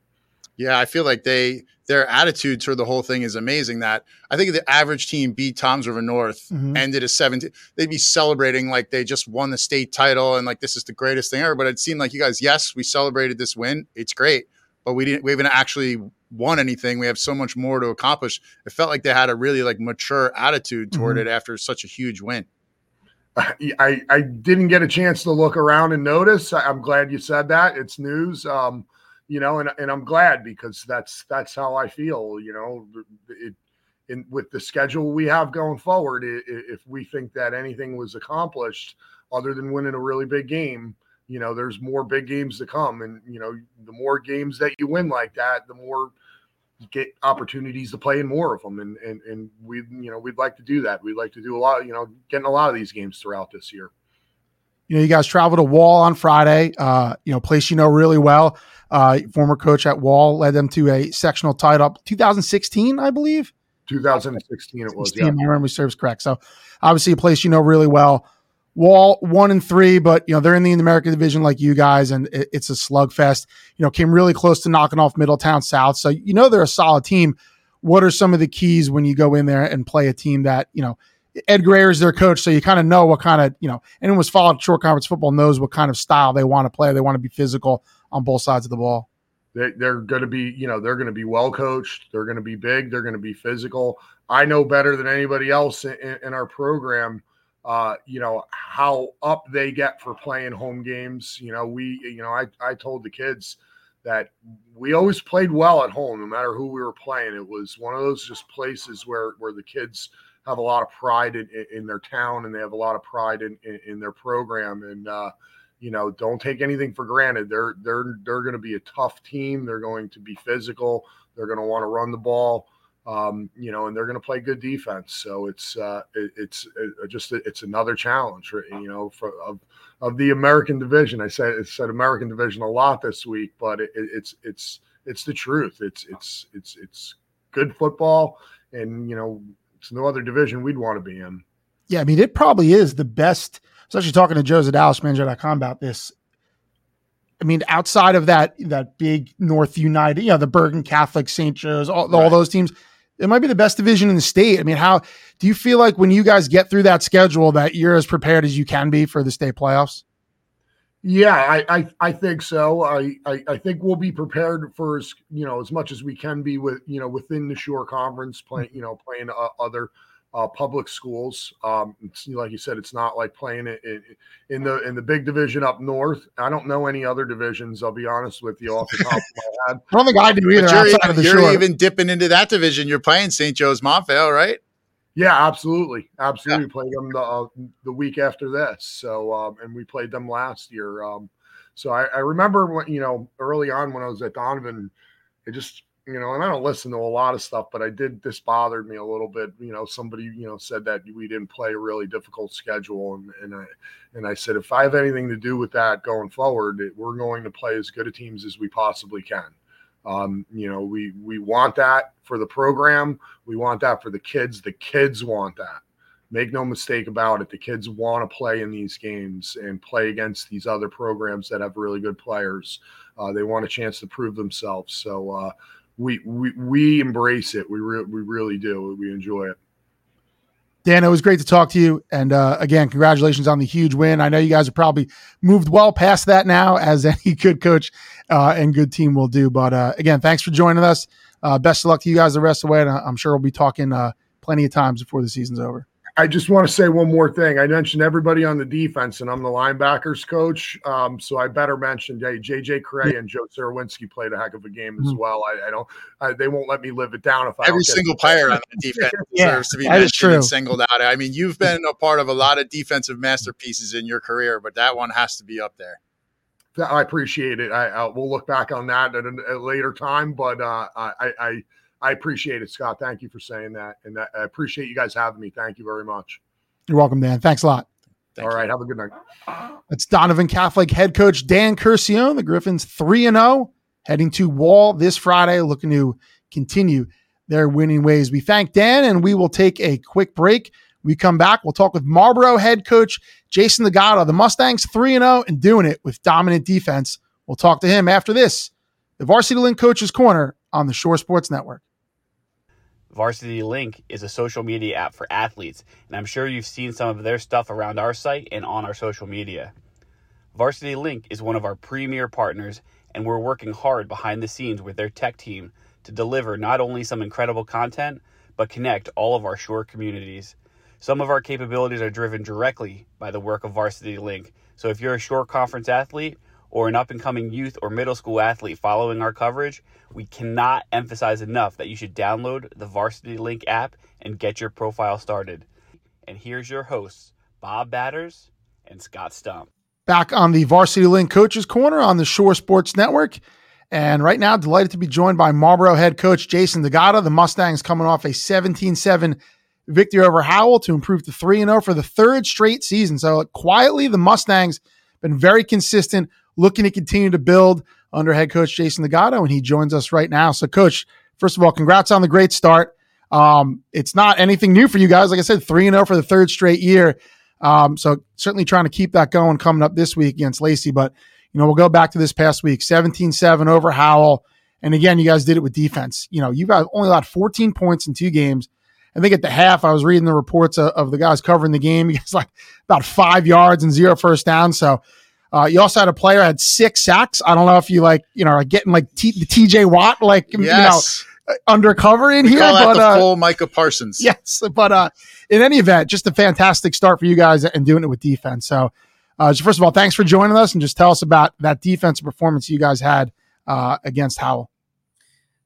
Yeah, I feel like they their attitude toward the whole thing is amazing. That I think if the average team beat Toms River North, Mhm. ended a 17, they'd be celebrating like they just won the state title and like this is the greatest thing ever. But it seemed like you guys, yes, we celebrated this win. It's great, but we didn't we haven't actually won anything. We have so much more to accomplish. It felt like they had a really like mature attitude toward Mhm. it after such a huge win. I, I didn't get a chance to look around and notice. I, I'm glad you said that. It's news. Um, you know, and, and I'm glad because that's that's how I feel. You know, it, in with the schedule we have going forward, i- i- if we think that anything was accomplished other than winning a really big game, you know, there's more big games to come, and you know, the more games that you win like that, the more you get opportunities to play in more of them, and and and we, you know, we'd like to do that. We'd like to do a lot, you know, getting a lot of these games throughout this year. You know, you guys traveled to Wall on Friday. Uh, you know, place you know really well. Uh, former coach at Wall led them to a sectional title, up 2016, I believe. 2016 it was. 16, Yeah. my memory serves correct. So obviously a place you know really well. Wall one and three, but you know they're in the American division like you guys, and it, it's a slugfest. You know, came really close to knocking off Middletown South, so you know they're a solid team. What are some of the keys when you go in there and play a team that you know? Ed Greer is their coach, so you kind of know what kind of you know. Anyone who's followed Shore Conference football knows what kind of style they want to play. They want to be physical on both sides of the ball. They, they're going to be, you know, they're going to be well coached. They're going to be big. They're going to be physical. I know better than anybody else in, in our program, uh, you know, how up they get for playing home games. You know, we, you know, I, I told the kids that we always played well at home, no matter who we were playing. It was one of those just places where, where the kids have a lot of pride in, in, their town and they have a lot of pride in, in, in their program. And, uh, you know, don't take anything for granted. They're they're they're going to be a tough team. They're going to be physical. They're going to want to run the ball. Um, you know, and they're going to play good defense. So it's uh, it, it's uh, just it's another challenge, right, you know, for of of the American division. I said it said American division a lot this week, but it, it, it's it's it's the truth. It's it's it's it's good football, and you know, it's no other division we'd want to be in. Yeah, I mean, it probably is the best. I was actually talking to Joe Zedalis, manager.com, about this. I mean, outside of that, that big North United, you know, the Bergen Catholic, St. Joe's, all, all Right. those teams, it might be the best division in the state. I mean, how do you feel like when you guys get through that schedule that you're as prepared as you can be for the state playoffs? Yeah, I, I, I think so. I, I, I think we'll be prepared for as you know as much as we can be with you know within the Shore Conference playing you know playing uh, other uh, public schools. Um, it's, like you said, it's not like playing it in, in the in the big division up north. I don't know any other divisions. I'll be honest with you off the top of my head. [laughs] I don't think I do either But you're, outside of the you're shore. even dipping into that division. You're playing St. Joe's Montvale, right? Yeah, absolutely, absolutely. Played them the uh, the week after this. So, um, and we played them last year. Um, so I, I remember when you know early on when I was at Donovan, it just you know, and I don't listen to a lot of stuff, but I did. This bothered me a little bit. You know, somebody you know said that we didn't play a really difficult schedule, and and I and I said if I have anything to do with that going forward, it, we're going to play as good a teams as we possibly can. Um, you know, we we want that for the program. We want that for the kids. The kids want that. Make no mistake about it. The kids want to play in these games and play against these other programs that have really good players. Uh, they want a chance to prove themselves. So uh, we we we embrace it. We re- we really do. We enjoy it. Dan, it was great to talk to you. And uh, again, congratulations on the huge win. I know you guys have probably moved well past that now, [laughs] as any good coach uh, and good team will do. But uh, again, thanks for joining us. Uh, best of luck to you guys the rest of the way. And I'm sure we'll be talking uh, plenty of times before the season's over. I just want to say one more thing. I mentioned everybody on the defense, and I'm the linebackers coach. Um, so I better mention hey, JJ Cray and Joe Sarowinski played a heck of a game as Mhm. well. I, I don't, I, they won't let me live it down if I Every don't single player on the defense [laughs] Yeah, deserves to be that is mentioned and singled out. I mean, you've been a part of a lot of defensive masterpieces in your career, but that one has to be up there. I appreciate it. I, I we'll look back on that at a, at a later time, but uh, I, I I appreciate it, Scott. Thank you for saying that, and I appreciate you guys having me. Thank you very much. You're welcome, Dan. Thanks a lot. Thank All you. right, have a good night. That's Donovan Catholic head coach Dan Curcione. The Griffins 3 and 0, heading to Wall this Friday, looking to continue their winning ways. We thank Dan and we will take a quick break. We come back, we'll talk with Marlboro head coach Jason Dagato. The Mustangs 3 0 and doing it with dominant defense. We'll talk to him after this. The Varsity Link Coaches Corner on the Shore Sports Network. Varsity Link is a social media app for athletes, and I'm sure you've seen some of their stuff around our site and on our social media. Varsity Link is one of our premier partners, and we're working hard behind the scenes with their tech team to deliver not only some incredible content, but connect all of our shore communities. Some of our capabilities are driven directly by the work of Varsity Link. So if you're a shore conference athlete or an up and coming youth or middle school athlete following our coverage, we cannot emphasize enough that you should download the Varsity Link app and get your profile started. And here's your hosts, Bob Badders and Scott Stump. Back on the Varsity Link Coaches Corner on the Shore Sports Network. And right now, delighted to be joined by Marlboro head coach Jason Dagato. The Mustangs coming off a 17 7 victory over Howell to improve to 3 0 for the third straight season. So, quietly, the Mustangs have been very consistent, looking to continue to build under head coach Jason Dagato, and he joins us right now. So, coach, first of all, congrats on the great start. Um, it's not anything new for you guys. Like I said, 3 0 for the third straight year. Um, so, certainly trying to keep that going coming up this week against Lacey. But, you know, we'll go back to this past week 17 7 over Howell. And again, you guys did it with defense. You know, you guys only allowed 14 points in two games. I think at the half, I was reading the reports of, of the guys covering the game. [laughs] You guys like about five yards and zero first down. So uh, you also had a player had six sacks. I don't know if you like, you know, are getting like T- the TJ Watt, like, Yes. you know, undercover in We here. call that But the uh, full Micah Parsons. yes, but uh, in any event, just a fantastic start for you guys and doing it with defense. So, uh, so first of all, thanks for joining us and just tell us about that defensive performance you guys had uh, against Howell.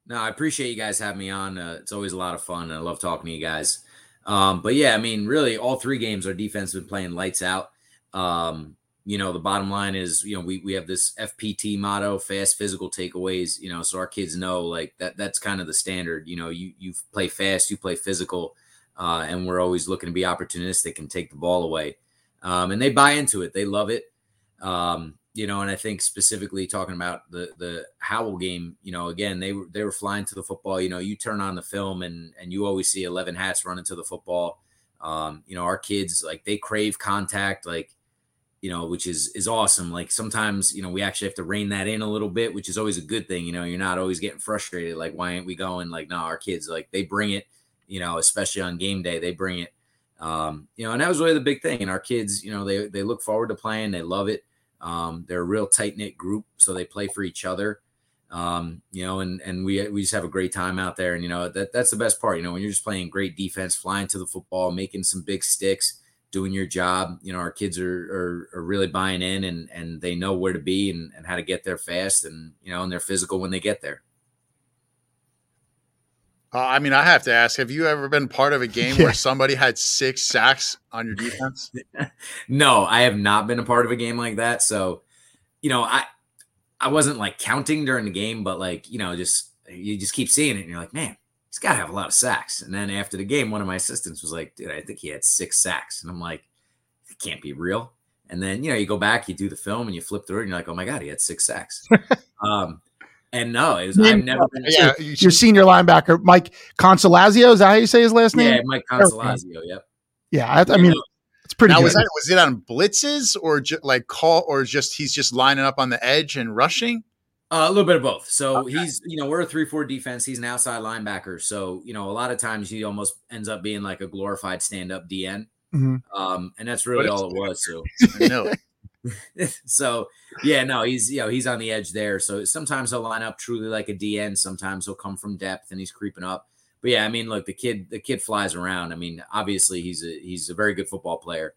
No, I appreciate you guys having me on. Uh, it's always a lot of fun. And I love talking to you guys. Um, but yeah, I mean, really, all three games, our defense has been playing lights out. Um, you know, the bottom line is, you know, we we have this FPT motto, fast physical takeaways. You know, so our kids know like that. That's kind of the standard. You know, you you play fast, you play physical, uh, and we're always looking to be opportunistic and take the ball away. Um, and they buy into it. They love it. Um, you know, and I think specifically talking about the the Howell game, you know, again they were they were flying to the football. You know, you turn on the film and and you always see eleven hats running to the football. Um, you know, our kids like they crave contact, like you know, which is is awesome. Like sometimes you know we actually have to rein that in a little bit, which is always a good thing. You know, you're not always getting frustrated. Like why aren't we going? Like no, our kids like they bring it. You know, especially on game day, they bring it. Um, you know, and that was really the big thing. And our kids, you know, they they look forward to playing. They love it. Um, they're a real tight knit group, so they play for each other. Um, you know, and and we we just have a great time out there. And you know that that's the best part. You know, when you're just playing great defense, flying to the football, making some big sticks, doing your job. You know, our kids are are, are really buying in, and and they know where to be and, and how to get there fast, and you know, and they're physical when they get there. Uh, I mean, I have to ask: Have you ever been part of a game [laughs] Yeah. where somebody had six sacks on your defense? [laughs] no, I have not been a part of a game like that. So, you know, I I wasn't like counting during the game, but like, you know, just you just keep seeing it and you're like, man, he's gotta have a lot of sacks. And then after the game, one of my assistants was like, dude, I think he had six sacks. And I'm like, it can't be real. And then, you know, you go back, you do the film and you flip through it and you're like, oh my God, he had six sacks. [laughs] um, and no, it was, I've never been. Yeah, you Your senior linebacker, Mike Consolazio, is that how you say his last name? Yeah, Mike Consolazio. Yep. Yeah, I, I mean, it's pretty Now good. was that was it on blitzes or ju- like call or just he's just lining up on the edge and rushing? Uh, a little bit of both. So he's, you know, we're a three-four defense. He's an outside linebacker. So you know, a lot of times he almost ends up being like a glorified stand-up DN, Mhm. um, and that's really all it was. So, [laughs] I know. [laughs] so yeah, no, he's you know he's on the edge there. So sometimes he'll line up truly like a DN. Sometimes he'll come from depth and he's creeping up. But yeah, I mean, look, the kid, the kid flies around. I mean, obviously he's a he's a very good football player.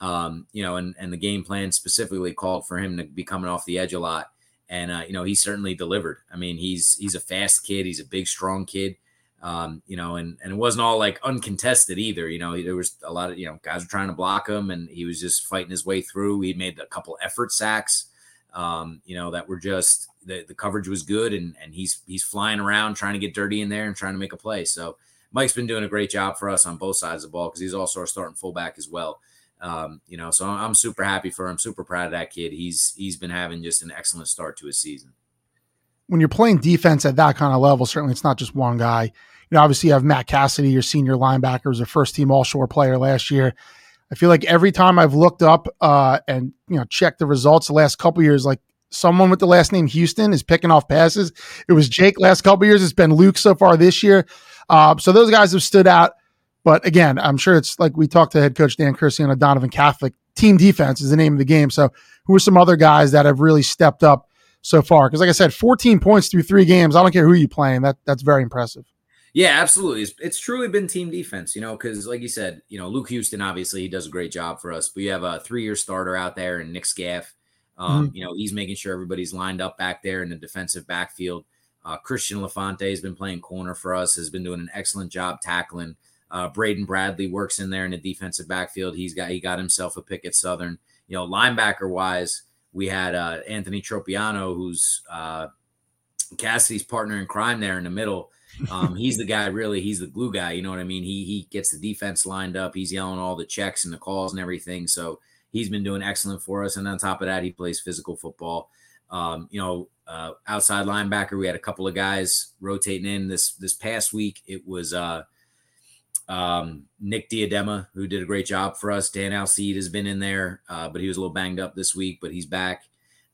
Um, you know, and and the game plan specifically called for him to be coming off the edge a lot. And uh, you know, he certainly delivered. I mean, he's he's a fast kid. He's a big, strong kid. Um, you know, and and it wasn't all like uncontested either. You know, there was a lot of you know guys were trying to block him, and he was just fighting his way through. He made a couple effort sacks. Um, you know, that were just the, the coverage was good, and and he's he's flying around trying to get dirty in there and trying to make a play. So Mike's been doing a great job for us on both sides of the ball because he's also our starting fullback as well. Um, you know, so I'm, super happy for him. Super proud of that kid. He's he's been having just an excellent start to his season. when you're playing defense at that kind of level, certainly it's not just one guy. You know, obviously you have Matt Cassidy, your senior linebacker, was a first team all shore player last year. I feel like every time I've looked up uh, and you know checked the results the last couple years, like someone with the last name Houston is picking off passes. It was Jake last couple years. It's been Luke so far this year. Uh, so those guys have stood out. But again, I'm sure it's like we talked to head coach Dan Curcione a Donovan Catholic. Team defense is the name of the game. So who are some other guys that have really stepped up so far? Because like I said, 14 points through three games. I don't care who you playing. That that's very impressive. Yeah, absolutely. It's, it's truly been team defense, you know, because like you said, you know, Luke Houston obviously he does a great job for us. But you have a three-year starter out there, and Nick Scaff. Um, mm-hmm. You know, he's making sure everybody's lined up back there in the defensive backfield. Uh, Christian Lafante has been playing corner for us, has been doing an excellent job tackling. Uh, Braden Bradley works in there in the defensive backfield. He's got he got himself a pick at Southern. You know, linebacker wise, we had uh, Anthony Tropiano, who's uh, Cassidy's partner in crime there in the middle. Um, he's the guy, really. He's the glue guy. You know what I mean? He he gets the defense lined up. He's yelling all the checks and the calls and everything. So he's been doing excellent for us. And on top of that, he plays physical football. Um, you know, uh, outside linebacker, we had a couple of guys rotating in this this past week. It was uh, um, Nick Diadema, who did a great job for us. Dan Alcide has been in there, uh, but he was a little banged up this week, but he's back.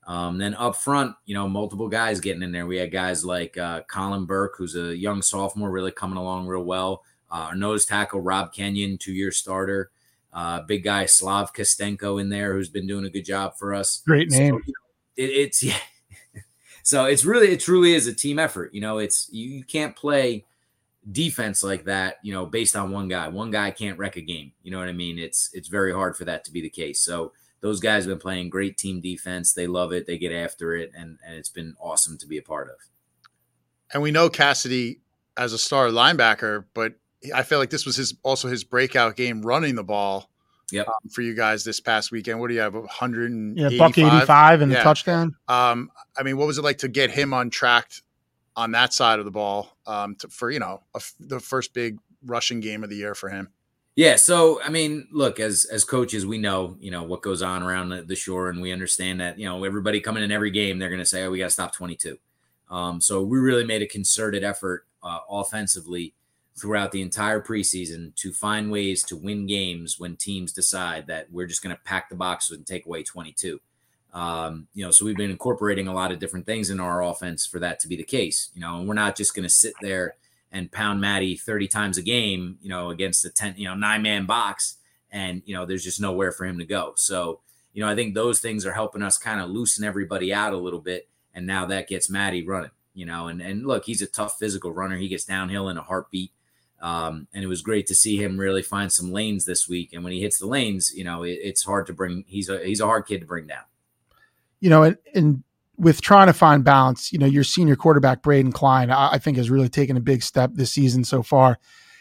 Um, then up front, you know, multiple guys getting in there. We had guys like uh, Colin Burke, who's a young sophomore, really coming along real well. Uh, our nose tackle, Rob Kenyon, two year starter. Uh, big guy, Slav Kostenko in there, who's been doing a good job for us. Great name. So, it, it's, [laughs] yeah. so it's really, it truly is a team effort. You know, it's, you, you can't play defense like that, you know, based on one guy. One guy can't wreck a game. You know what I mean? It's, it's very hard for that to be the case. So, those guys have been playing great team defense. They love it. They get after it, and and it's been awesome to be a part of. And we know Cassidy as a star linebacker, but I feel like this was his also his breakout game running the ball. Yep. Um, for you guys this past weekend, what do you have? 100 yeah, buck 85 and yeah. the touchdown. Um, I mean, what was it like to get him on track on that side of the ball um, to, for you know a, the first big rushing game of the year for him? Yeah, so I mean, look, as as coaches, we know you know what goes on around the, the shore, and we understand that you know everybody coming in every game, they're going to say, "Oh, we got to stop 22." Um, so we really made a concerted effort uh, offensively throughout the entire preseason to find ways to win games when teams decide that we're just going to pack the box and take away 22. Um, you know, so we've been incorporating a lot of different things in our offense for that to be the case. You know, and we're not just going to sit there and pound Maddie 30 times a game, you know, against the 10, you know, nine man box. And, you know, there's just nowhere for him to go. So, you know, I think those things are helping us kind of loosen everybody out a little bit. And now that gets Maddie running, you know, and, and look, he's a tough physical runner. He gets downhill in a heartbeat. Um, and it was great to see him really find some lanes this week. And when he hits the lanes, you know, it, it's hard to bring, he's a, he's a hard kid to bring down. You know, and, and with trying to find balance, you know, your senior quarterback, Braden Klein, I, I, think has really taken a big step this season so far.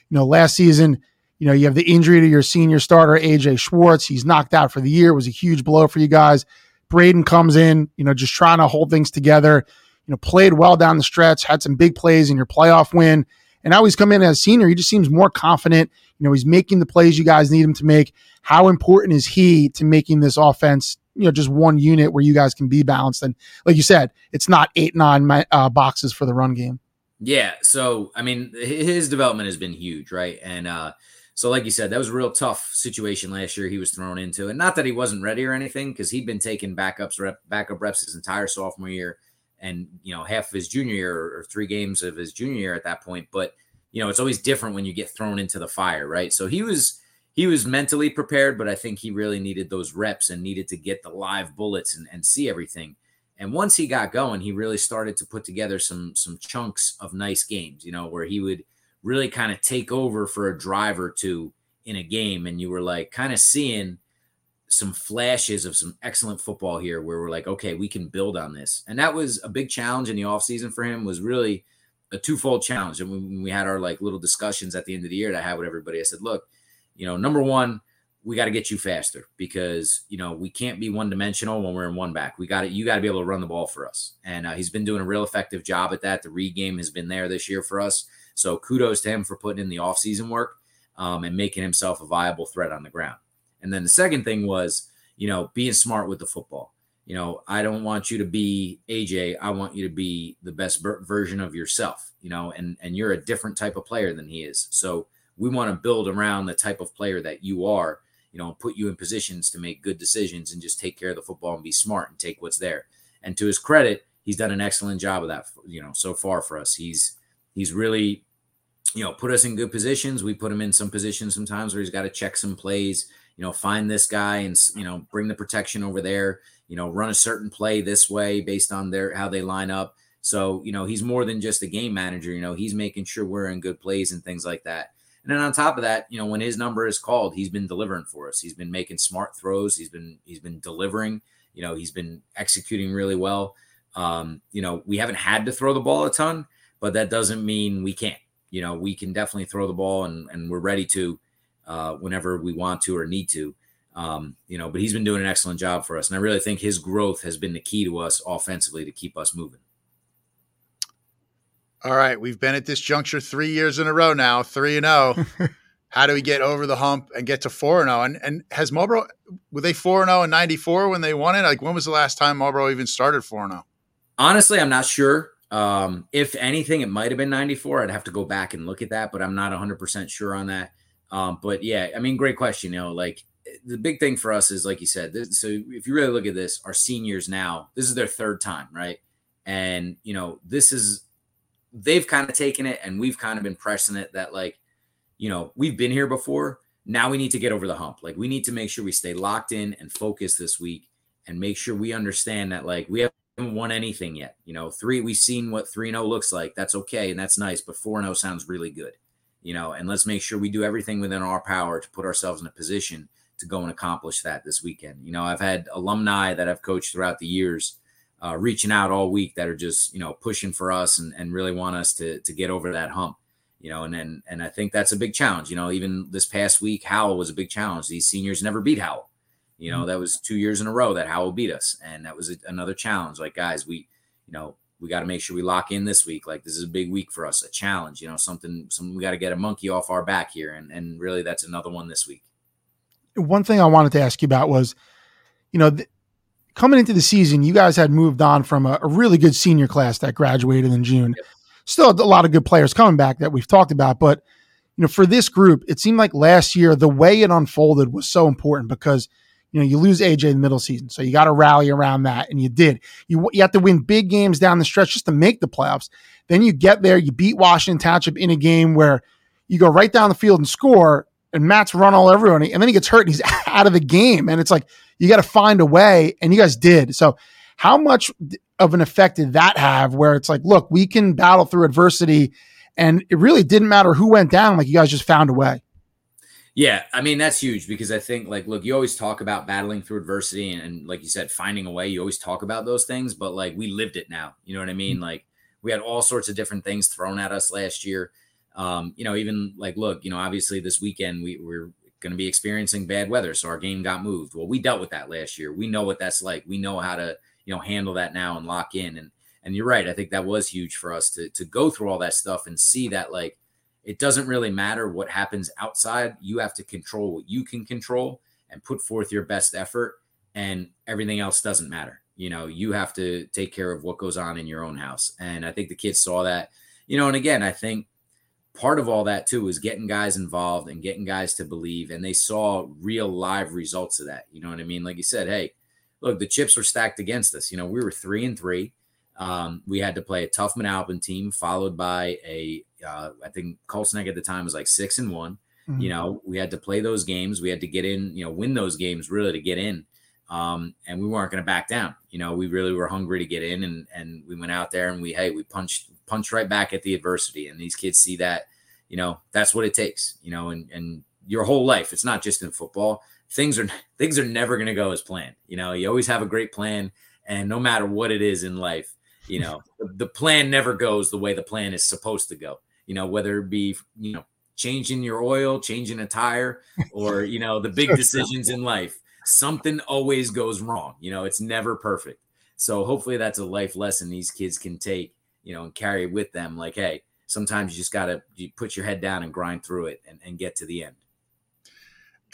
You know, last season, you know, you have the injury to your senior starter, AJ Schwartz. He's knocked out for the year. It was a huge blow for you guys. Braden comes in, you know, just trying to hold things together, you know, played well down the stretch, had some big plays in your playoff win. And now he's come in as a senior. He just seems more confident. You know, he's making the plays you guys need him to make. How important is he to making this offense you know just one unit where you guys can be balanced. And like you said it's not eight nine uh, boxes for the run game. Yeah. So i mean his development has been huge right? And uh so like you said that was a real tough situation last year he was thrown into. And not that he wasn't ready or anything because he'd been taking backups rep backup reps his entire sophomore year and you know half of his junior year or three games of his junior year at that point. But you know it's always different when you get thrown into the fire right? So he was he was mentally prepared, but I think he really needed those reps and needed to get the live bullets and, and see everything. And once he got going, he really started to put together some some chunks of nice games, you know, where he would really kind of take over for a drive or two in a game. And you were like kind of seeing some flashes of some excellent football here where we're like, okay, we can build on this. And that was a big challenge in the offseason for him, was really a twofold challenge. And when we had our like little discussions at the end of the year that I had with everybody, I said, look, you know, number one, we got to get you faster because you know we can't be one dimensional when we're in one back. We got to you got to be able to run the ball for us, and uh, he's been doing a real effective job at that. The read game has been there this year for us, so kudos to him for putting in the offseason work um, and making himself a viable threat on the ground. And then the second thing was you know being smart with the football. you know, I don't want you to be AJ. I want you to be the best version of yourself, you know, and and you're a different type of player than he is. So we want to build around the type of player that you are, you know, put you in positions to make good decisions and just take care of the football and be smart and take what's there. And to his credit, he's done an excellent job of that, you know, so far for us. He's he's really, you know, put us in good positions. We put him in some positions sometimes where he's got to check some plays, you know, find this guy and you know, bring the protection over there you know, run a certain play this way based on their how they line up. So, you know, he's more than just a game manager. You know, he's making sure we're in good plays and things like that. And then on top of that, you know, when his number is called, he's been delivering for us. He's been making smart throws. He's been he's been delivering. You know, he's been executing really well. Um, you know, we haven't had to throw the ball a ton, but that doesn't mean we can't. You know, we can definitely throw the ball and and we're ready to uh, whenever we want to or need to. Um, you know, but he's been doing an excellent job for us. And I really think his growth has been the key to us offensively to keep us moving. All right. We've been at this juncture three years in a row now, three and zero. Oh. [laughs] How do we get over the hump and get to four and zero? Oh? And and has Marlboro were they four and zero in '94 when they won it? Like when was the last time Marlboro even started four and zero? Honestly, I'm not sure. Um, if anything, it might have been '94. I'd have to go back and look at that, but I'm not 100 percent sure on that. Um, but yeah, I mean, great question. You know, like the big thing for us is like you said this, so if you really look at this our seniors now this is their third time right and you know this is they've kind of taken it and we've kind of been pressing it that like you know we've been here before. Now we need to get over the hump. Like we need to make sure we stay locked in and focused this week and make sure we understand that like we haven't won anything yet. You know three we've seen what 3-0 looks like. That's okay and that's nice but 4-0 sounds really good you know and let's make sure we do everything within our power to put ourselves in a position to go and accomplish that this weekend. You know, I've had alumni that I've coached throughout the years uh, reaching out all week that are just you know pushing for us and, and really want us to to get over that hump. You know, and and and I think that's a big challenge. You know, even this past week, Howell was a big challenge. These seniors never beat Howell. You know, mm-hmm. that was two years in a row that Howell beat us, and that was a, another challenge. Like guys, we you know we got to make sure we lock in this week. Like this is a big week for us, a challenge. You know, something, something we got to get a monkey off our back here, and and really that's another one this week one thing I wanted to ask you about was, you know, th- coming into the season, you guys had moved on from a, a, really good senior class that graduated in June. Yep. Still a lot of good players coming back that we've talked about, but you know, for this group, it seemed like last year the way it unfolded was so important because you know you lose AJ in the middle season, so you got to rally around that, and you did. You you have to win big games down the stretch just to make the playoffs. Then you get there, you beat Washington Township in a game where you go right down the field and score, and Matt's run all over and then he gets hurt and he's [laughs] out of the game. And it's like, you got to find a way. And you guys did. So, how much of an effect did that have where it's like, look, we can battle through adversity and it really didn't matter who went down. Like, you guys just found a way. Yeah, I mean that's huge because I think like look, you always talk about battling through adversity and, and, like you said, finding a way. You always talk about those things, but like we lived it now. You know what I mean? Mm-hmm. Like we had all sorts of different things thrown at us last year um, you know, even like, look, you know, obviously this weekend we, we're going to be experiencing bad weather. So our game got moved. Well, we dealt with that last year. We know what that's like. We know how to, you know, handle that now and lock in. And, and you're right. I think that was huge for us to, to go through all that stuff and see that like, it doesn't really matter what happens outside. You have to control what you can control and put forth your best effort and everything else doesn't matter. You know, you have to take care of what goes on in your own house. And I think the kids saw that, you know, and again, I think part of all that too is getting guys involved and getting guys to believe and they saw real live results of that you know what i mean? Like you said hey look the chips were stacked against us you know we were three and three. Um, we had to play a tough Manalapan team followed by a uh, I think Colts Neck at the time was like six and one mm-hmm. you know we had to play those games. We had to get in you know win those games really to get in. Um, and we weren't going to back down you know we really were hungry to get in and and we went out there and we hey we punched punch right back at the adversity. And these kids see that, you know, that's what it takes, you know, and, and your whole life. It's not just in football. Things are [laughs] things are never going to go as planned. You know, you always have a great plan, and no matter what it is in life, you know, [laughs] the, the plan never goes the way the plan is supposed to go. You know, whether it be you know changing your oil, changing a tire, or you know the [laughs] big decisions in life, something always goes wrong. You know, it's never perfect. So hopefully that's a life lesson these kids can take you know, and carry with them like, hey, sometimes you just got to you put your head down and grind through it and, and get to the end.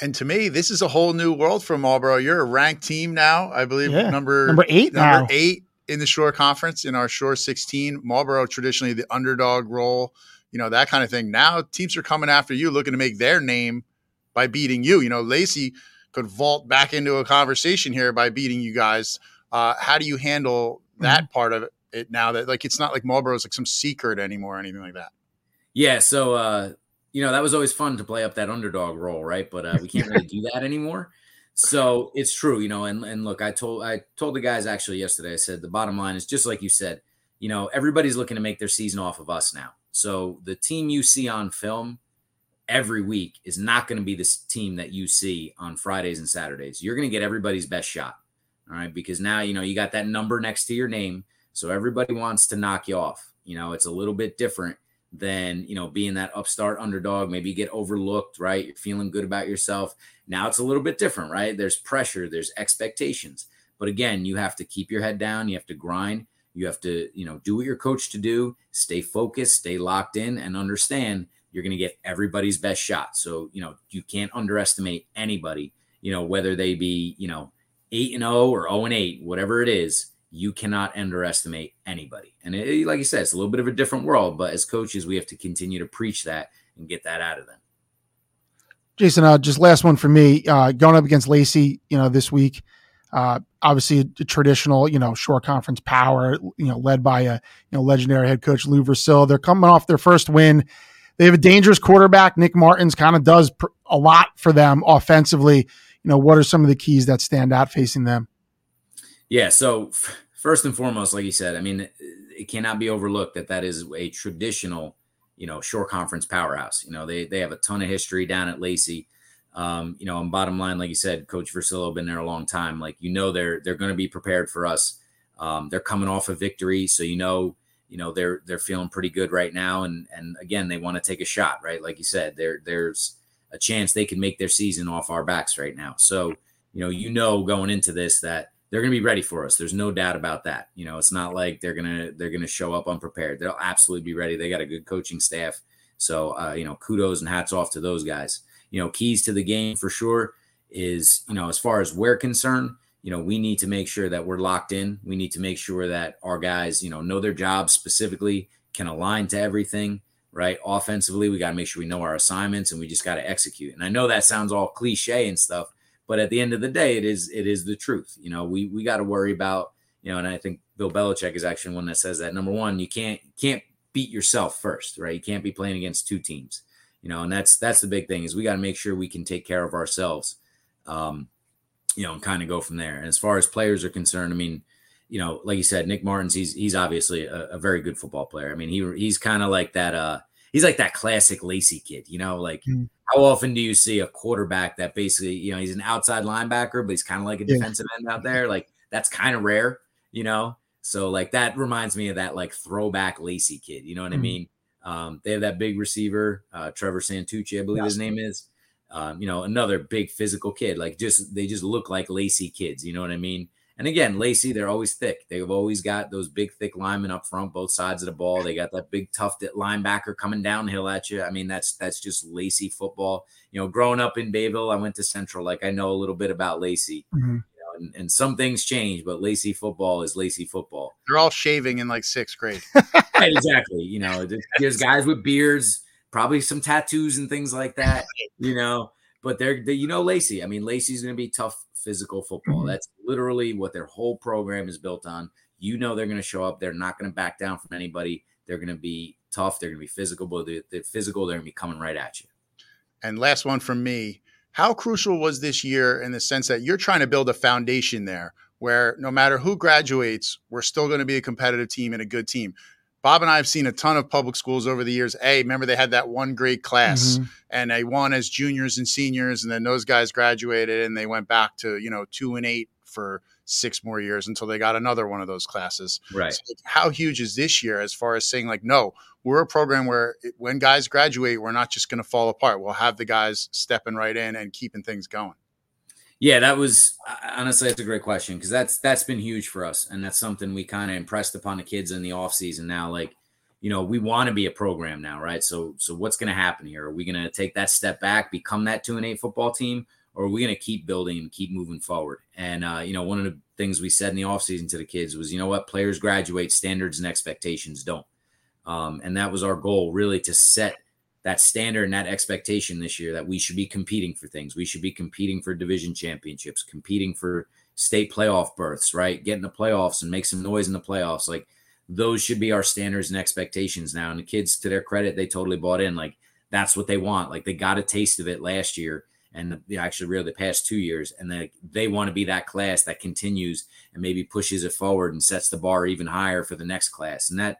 And to me, this is a whole new world for Marlboro. You're a ranked team now, I believe. Yeah. Number Number eight number now. eight in the Shore Conference in our Shore 16. Marlboro traditionally the underdog role, you know that kind of thing. Now teams are coming after you, looking to make their name by beating you. You know, Lacey could vault back into a conversation here by beating you guys. Uh, how do you handle that part of it now? That like it's not like Marlboro is like some secret anymore or anything like that. Yeah, so uh, you know that was always fun to play up that underdog role, right? But uh, we can't really do that anymore. So it's true, you know. And and look, I told I told the guys actually yesterday. I said the bottom line is just like you said. You know, everybody's looking to make their season off of us now. So the team you see on film every week is not going to be this team that you see on Fridays and Saturdays. You're going to get everybody's best shot. All right. Because now, you know, you got that number next to your name. So everybody wants to knock you off. You know, it's a little bit different than, you know, being that upstart underdog. Maybe you get overlooked, right? You're feeling good about yourself. Now it's a little bit different, right? There's pressure, there's expectations. But again, you have to keep your head down. You have to grind. You have to, you know, do what you're coached to do, stay focused, stay locked in, and understand you're going to get everybody's best shot. So, you know, you can't underestimate anybody, you know, whether they be, you know, 8 and 0 or 0 and 8, whatever it is, you cannot underestimate anybody. And it, like you said, it's a little bit of a different world, but as coaches, we have to continue to preach that and get that out of them. Jason, uh, just last one for me. Uh, going up against Lacey, you know, this week, uh, obviously a, traditional, you know, Shore conference power, you know, led by a you know legendary head coach Lou Vircillo. They're coming off their first win. They have a dangerous quarterback. Nick Martins kind of does pr- a lot for them offensively. You know, what are some of the keys that stand out facing them? Yeah. So first and foremost, like you said, I mean, it cannot be overlooked that that is a traditional, you know, shore conference powerhouse. You know, they they have a ton of history down at Lacey. Um, you know, and bottom line, like you said, Coach Vircillo been there a long time. Like you know, they're they're going to be prepared for us. Um, they're coming off a victory, so you know, you know they're they're feeling pretty good right now. And and again, they want to take a shot, right? Like you said, there there's a chance they can make their season off our backs right now. So you know, you know, going into this that they're going to be ready for us. There's no doubt about that. You know, it's not like they're gonna they're gonna show up unprepared. They'll absolutely be ready. They got a good coaching staff. So uh, you know, kudos and hats off to those guys you know, keys to the game for sure is, you know, as far as we're concerned, you know, we need to make sure that we're locked in. We need to make sure that our guys, you know, know their jobs specifically, can align to everything, right? Offensively, we got to make sure we know our assignments and we just got to execute. And I know that sounds all cliche and stuff, but at the end of the day, it is it is the truth. You know, we we got to worry about, you know, and I think Bill Belichick is actually one that says that number one, you can't can't beat yourself first, right? You can't be playing against two teams you know and that's that's the big thing is we got to make sure we can take care of ourselves um you know and kind of go from there and as far as players are concerned i mean you know like you said nick martins he's he's obviously a, a very good football player i mean he he's kind of like that uh he's like that classic lacey kid you know like mm. how often do you see a quarterback that basically you know he's an outside linebacker but he's kind of like a yeah. defensive end out there like that's kind of rare you know so like that reminds me of that like throwback lacey kid you know what mm. i mean um, they have that big receiver, uh, Trevor Santucci, I believe his name is. Um, you know, another big physical kid. Like just they just look like Lacey kids. You know what I mean? And again, Lacey, they're always thick. They've always got those big, thick linemen up front, both sides of the ball. They got that big, tough linebacker coming downhill at you. I mean, that's that's just Lacey football. You know, growing up in Bayville, I went to Central. Like I know a little bit about Lacey. Mm-hmm and, and some things change, but Lacey football is Lacey football. They're all shaving in like sixth grade. [laughs] right, exactly. You know, there's guys with beards, probably some tattoos and things like that. You know, but they're, they, you know, Lacey. I mean, Lacey's going to be tough physical football. Mm-hmm. That's literally what their whole program is built on. You know, they're going to show up. They're not going to back down from anybody. They're going to be tough. They're going to be physical, but they're, they're physical. They're going to be coming right at you. And last one from me how crucial was this year in the sense that you're trying to build a foundation there where no matter who graduates, we're still going to be a competitive team and a good team? Bob and I have seen a ton of public schools over the years. A, remember they had that one great class mm-hmm. and they won as juniors and seniors, and then those guys graduated and they went back to, you know, two and eight for six more years until they got another one of those classes. Right. So how huge is this year as far as saying like, no, we're a program where when guys graduate, we're not just going to fall apart. We'll have the guys stepping right in and keeping things going. Yeah, that was honestly that's a great question because that's that's been huge for us, and that's something we kind of impressed upon the kids in the off season. Now, like you know, we want to be a program now, right? So, so what's going to happen here? Are we going to take that step back, become that two and eight football team, or are we going to keep building keep moving forward? And uh, you know, one of the things we said in the offseason to the kids was, you know what, players graduate, standards and expectations don't. Um, and that was our goal, really, to set that standard and that expectation this year that we should be competing for things. We should be competing for division championships, competing for state playoff berths, right? Get in the playoffs and make some noise in the playoffs. Like those should be our standards and expectations now. And the kids, to their credit, they totally bought in. Like that's what they want. Like they got a taste of it last year and actually really the past two years. And they, they want to be that class that continues and maybe pushes it forward and sets the bar even higher for the next class. And that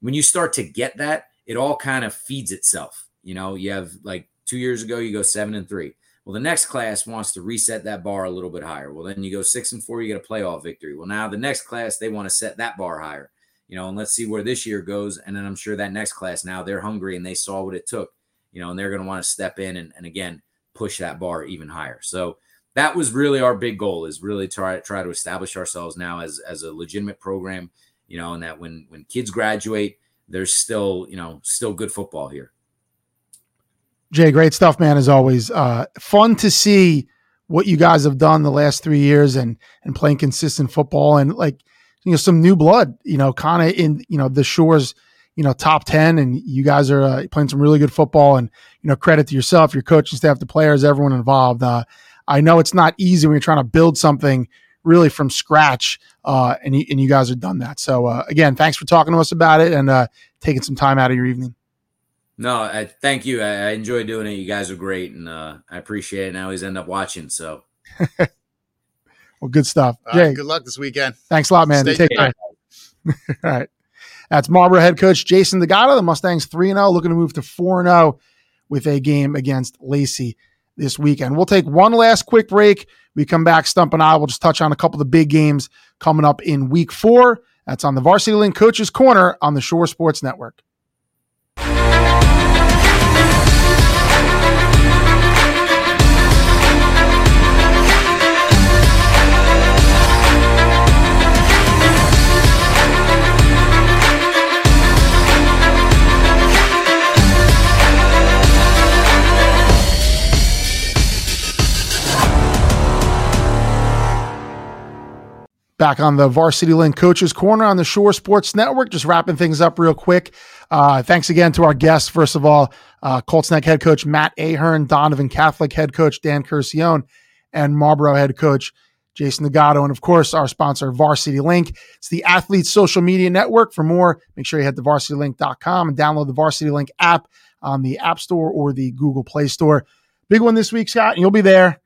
when you start to get that, it all kind of feeds itself. You know, you have like two years ago, you go seven and three. Well, the next class wants to reset that bar a little bit higher. Well, then you go six and four, you get a playoff victory. Well, now the next class, they want to set that bar higher, you know, and let's see where this year goes. And then I'm sure that next class now they're hungry and they saw what it took, you know, and they're going to want to step in and, and again, push that bar even higher. So that was really our big goal is really try try to establish ourselves now as, as a legitimate program, you know, and that when, when kids graduate, there's still, you know, still good football here. Jay, great stuff, man. As always, uh, fun to see what you guys have done the last three years and and playing consistent football and like you know some new blood. You know, kind of in you know the Shores, you know top ten, and you guys are uh, playing some really good football. And you know, credit to yourself, your coaching staff, the players, everyone involved. Uh, I know it's not easy when you're trying to build something really from scratch, uh, and you, and you guys have done that. So uh, again, thanks for talking to us about it and uh, taking some time out of your evening. No, I thank you. I, I enjoy doing it. You guys are great, and uh, I appreciate it. And I always end up watching. So, [laughs] well, good stuff. All Jay, right, good luck this weekend. Thanks a lot, man. Stay Take care. [laughs] All right. That's Marlboro head coach Jason Dagato. The Mustangs 3 0, looking to move to 4 0 with a game against Lacey this weekend. We'll take one last quick break. We come back, Stump and I will just touch on a couple of the big games coming up in week four. That's on the Varsity Link Coaches Corner on the Shore Sports Network. Back on the Varsity Link Coaches Corner on the Shore Sports Network. Just wrapping things up real quick. Uh, thanks again to our guests. First of all, uh, Colts Neck head coach Matt Ahearn, Donovan Catholic head coach Dan Curcione, and Marlboro head coach Jason Dagato. And of course, our sponsor, Varsity Link. It's the athlete's social media network. For more, make sure you head to varsitylink.com and download the Varsity Link app on the App Store or the Google Play Store. Big one this week, Scott, and you'll be there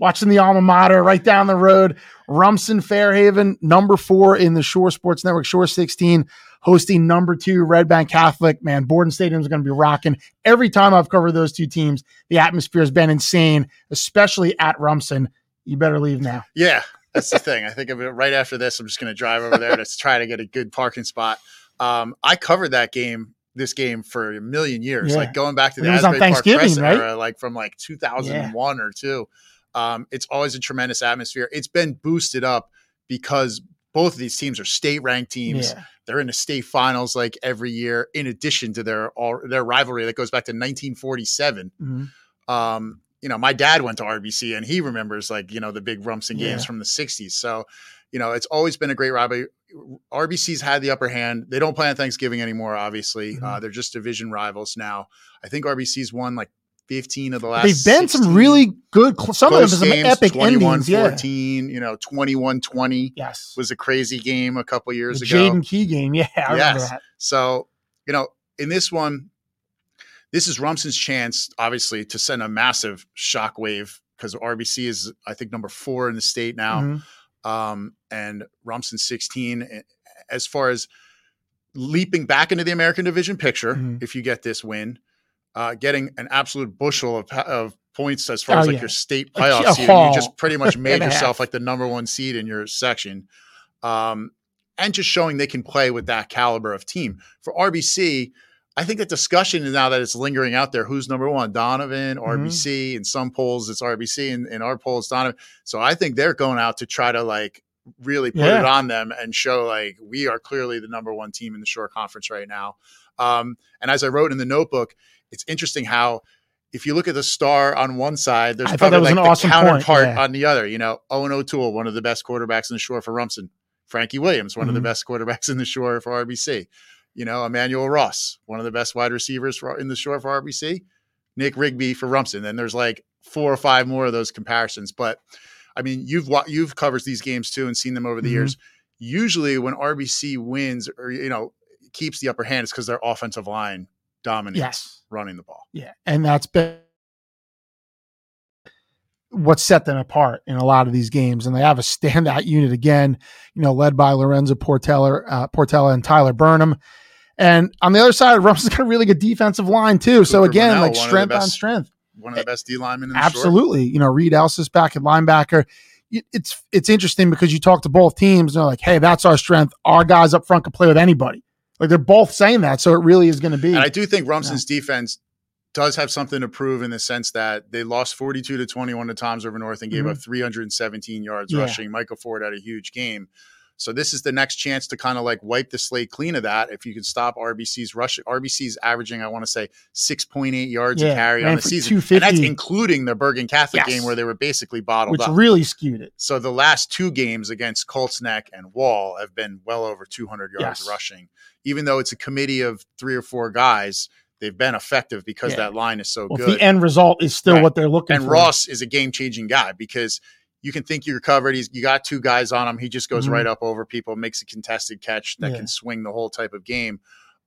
watching the alma mater right down the road. Rumson-Fair Haven, number four in the Shore Sports Network, Shore 16, hosting number two Red Bank Catholic. Man, Borden Stadium is going to be rocking. Every time I've covered those two teams, the atmosphere has been insane, especially at Rumson. You better leave now. Yeah, that's the thing. I think of it right after this. I'm just going to drive over there to try to get a good parking spot. Um, I covered that game this game for a million years, yeah. like going back to the Asbury Park Press right? era, like from like 2001 yeah. or two. Um, it's always a tremendous atmosphere. It's been boosted up because both of these teams are state ranked teams. Yeah. They're in the state finals like every year, in addition to their all their rivalry that goes back to 1947. Mm-hmm. Um, you know, my dad went to RBC and he remembers like you know the big Rumson games yeah. from the 60s. So, you know, it's always been a great rivalry. RBC's had the upper hand. They don't play on Thanksgiving anymore. Obviously, mm-hmm. uh, they're just division rivals now. I think RBC's won like 15 of the last. They've been some really good, some of them some epic 21, endings. 14, yeah. you know, 21 20. Yes. Was a crazy game a couple years the ago. Jaden Key game. [laughs] Yeah. I yes. So, you know, in this one, this is Rumson's chance, obviously, to send a massive shockwave because RBC is, I think, number four in the state now. Mm-hmm. Um, and Rumson 16. As far as leaping back into the American Division picture, mm-hmm. if you get this win, uh, getting an absolute bushel of, of points as far oh, as like yeah. your state [laughs] playoff seed. You just pretty much [laughs] made yourself like the number one seed in your section. Um, and just showing they can play with that caliber of team. For RBC, I think the discussion is now that it's lingering out there who's number one, Donovan, RBC. Mm-hmm. In some polls, it's RBC, and in our polls, Donovan. So I think they're going out to try to like really put Yeah. it on them and show like we are clearly the number one team in the Shore Conference right now. Um, and as I wrote in the notebook, it's interesting how if you look at the star on one side, there's I probably like an the awesome counterpart yeah. on the other. You know, Owen O'Toole, one of the best quarterbacks in the Shore for Rumson. Frankie Williams, one of the Mhm. best quarterbacks in the Shore for RBC. You know, Emmanuel Ross, one of the best wide receivers for, in the Shore for RBC. Nick Rigby for Rumson. Then there's like four or five more of those comparisons. But I mean, you've you've covered these games too and seen them over the Mhm. years. Usually, when RBC wins or you know keeps the upper hand, it's because their offensive line dominates Yes. running the ball. Yeah, and that's been what set them apart in a lot of these games. And they have a standout unit again, you know, led by Lorenzo Portella, uh, Portella and Tyler Burnham. And on the other side, [laughs] Rums's got a really good defensive line too. So again, Burnell, like one of the strength on strength. One of the best D linemen in the Shore. Absolutely. You know, Reed Elsis back at linebacker. It's it's interesting because you talk to both teams and they're like, hey, that's our strength. Our guys up front can play with anybody. Like they're both saying that. So it really is going to be. And I do think Rumson's defense does have something to prove in the sense that they lost 42 to 21 to Toms River North and gave Mhm. up 317 yards Yeah. rushing. Micah Ford had a huge game. So this is the next chance to kind of like wipe the slate clean of that. If you can stop RBC's rush, RBC's averaging, I want to say 6.8 yards Yeah, a carry on the season. And that's including the Bergen Catholic Yes. game where they were basically bottled which up. really skewed it. So the last two games against Colts Neck and Wall have been well over 200 yards Yes. rushing. Even though it's a committee of three or four guys, they've been effective because Yeah. that line is so Well, good. the end result is still Right. what they're looking and for. Ross is a game changing guy because you can think you're covered. He's you got two guys on him. He just goes Mhm. right up over people, makes a contested catch that Yeah. can swing the whole type of game.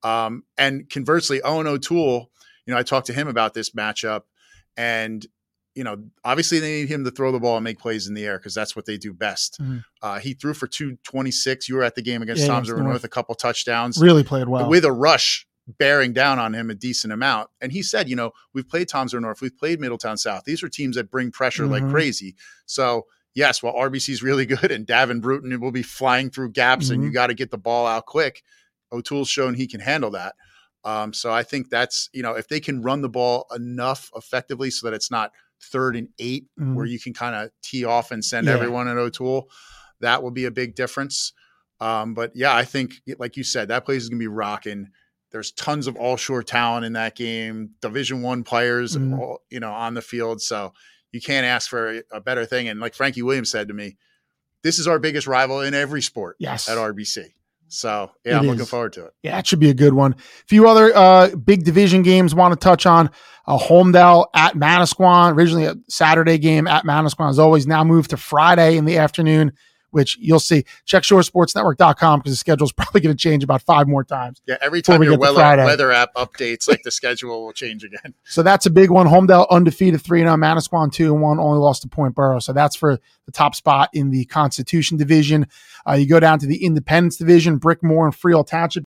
Um, and conversely, Owen O'Toole, you know, I talked to him about this matchup, and you know, obviously they need him to throw the ball and make plays in the air because that's what they do best. Mhm. Uh, he threw for two twenty six. You were at the game against Yeah, Toms River North. North, a couple touchdowns really played well. with a rush bearing down on him a decent amount. And he said, you know, we've played Toms River North, we've played Middletown South. These are teams that bring pressure like Mhm. crazy. So yes, while RBC's really [laughs] good and Davin Bruton will be flying through gaps and you Mhm. got to get the ball out quick, O'Toole's shown he can handle that. Um, so I think that's, you know, if they can run the ball enough effectively so that it's not third and 8 Mhm. where you can kind of tee off and send Yeah. everyone at O'Toole, that will be a big difference. Um, but yeah, I think, like you said, that place is going to be rocking. There's tons of all shore talent in that game, Division One players, Mhm. all, you know, on the field. So you can't ask for a, better thing. And like Frankie Williams said to me, this is our biggest rival in every sport yes. at RBC. So yeah, It I'm looking forward to it. Yeah, it should be a good one. A few other uh, big division games want to touch on. Uh, Holmdel at Manasquan, originally a Saturday game at Manasquan, has always now moved to Friday in the afternoon, which you'll see. Check shoresportsnetwork.com because the schedule is [laughs] probably going to change about five more times. Yeah, every time we your get weather, weather app updates, like the schedule will change again. [laughs] So that's a big one. Holmdel undefeated 3 0, Manasquan 2 and 1, only lost to Point Borough. So that's for the top spot in the Constitution division. Uh, you go down to the Independence division, Brickmore and Freehold Township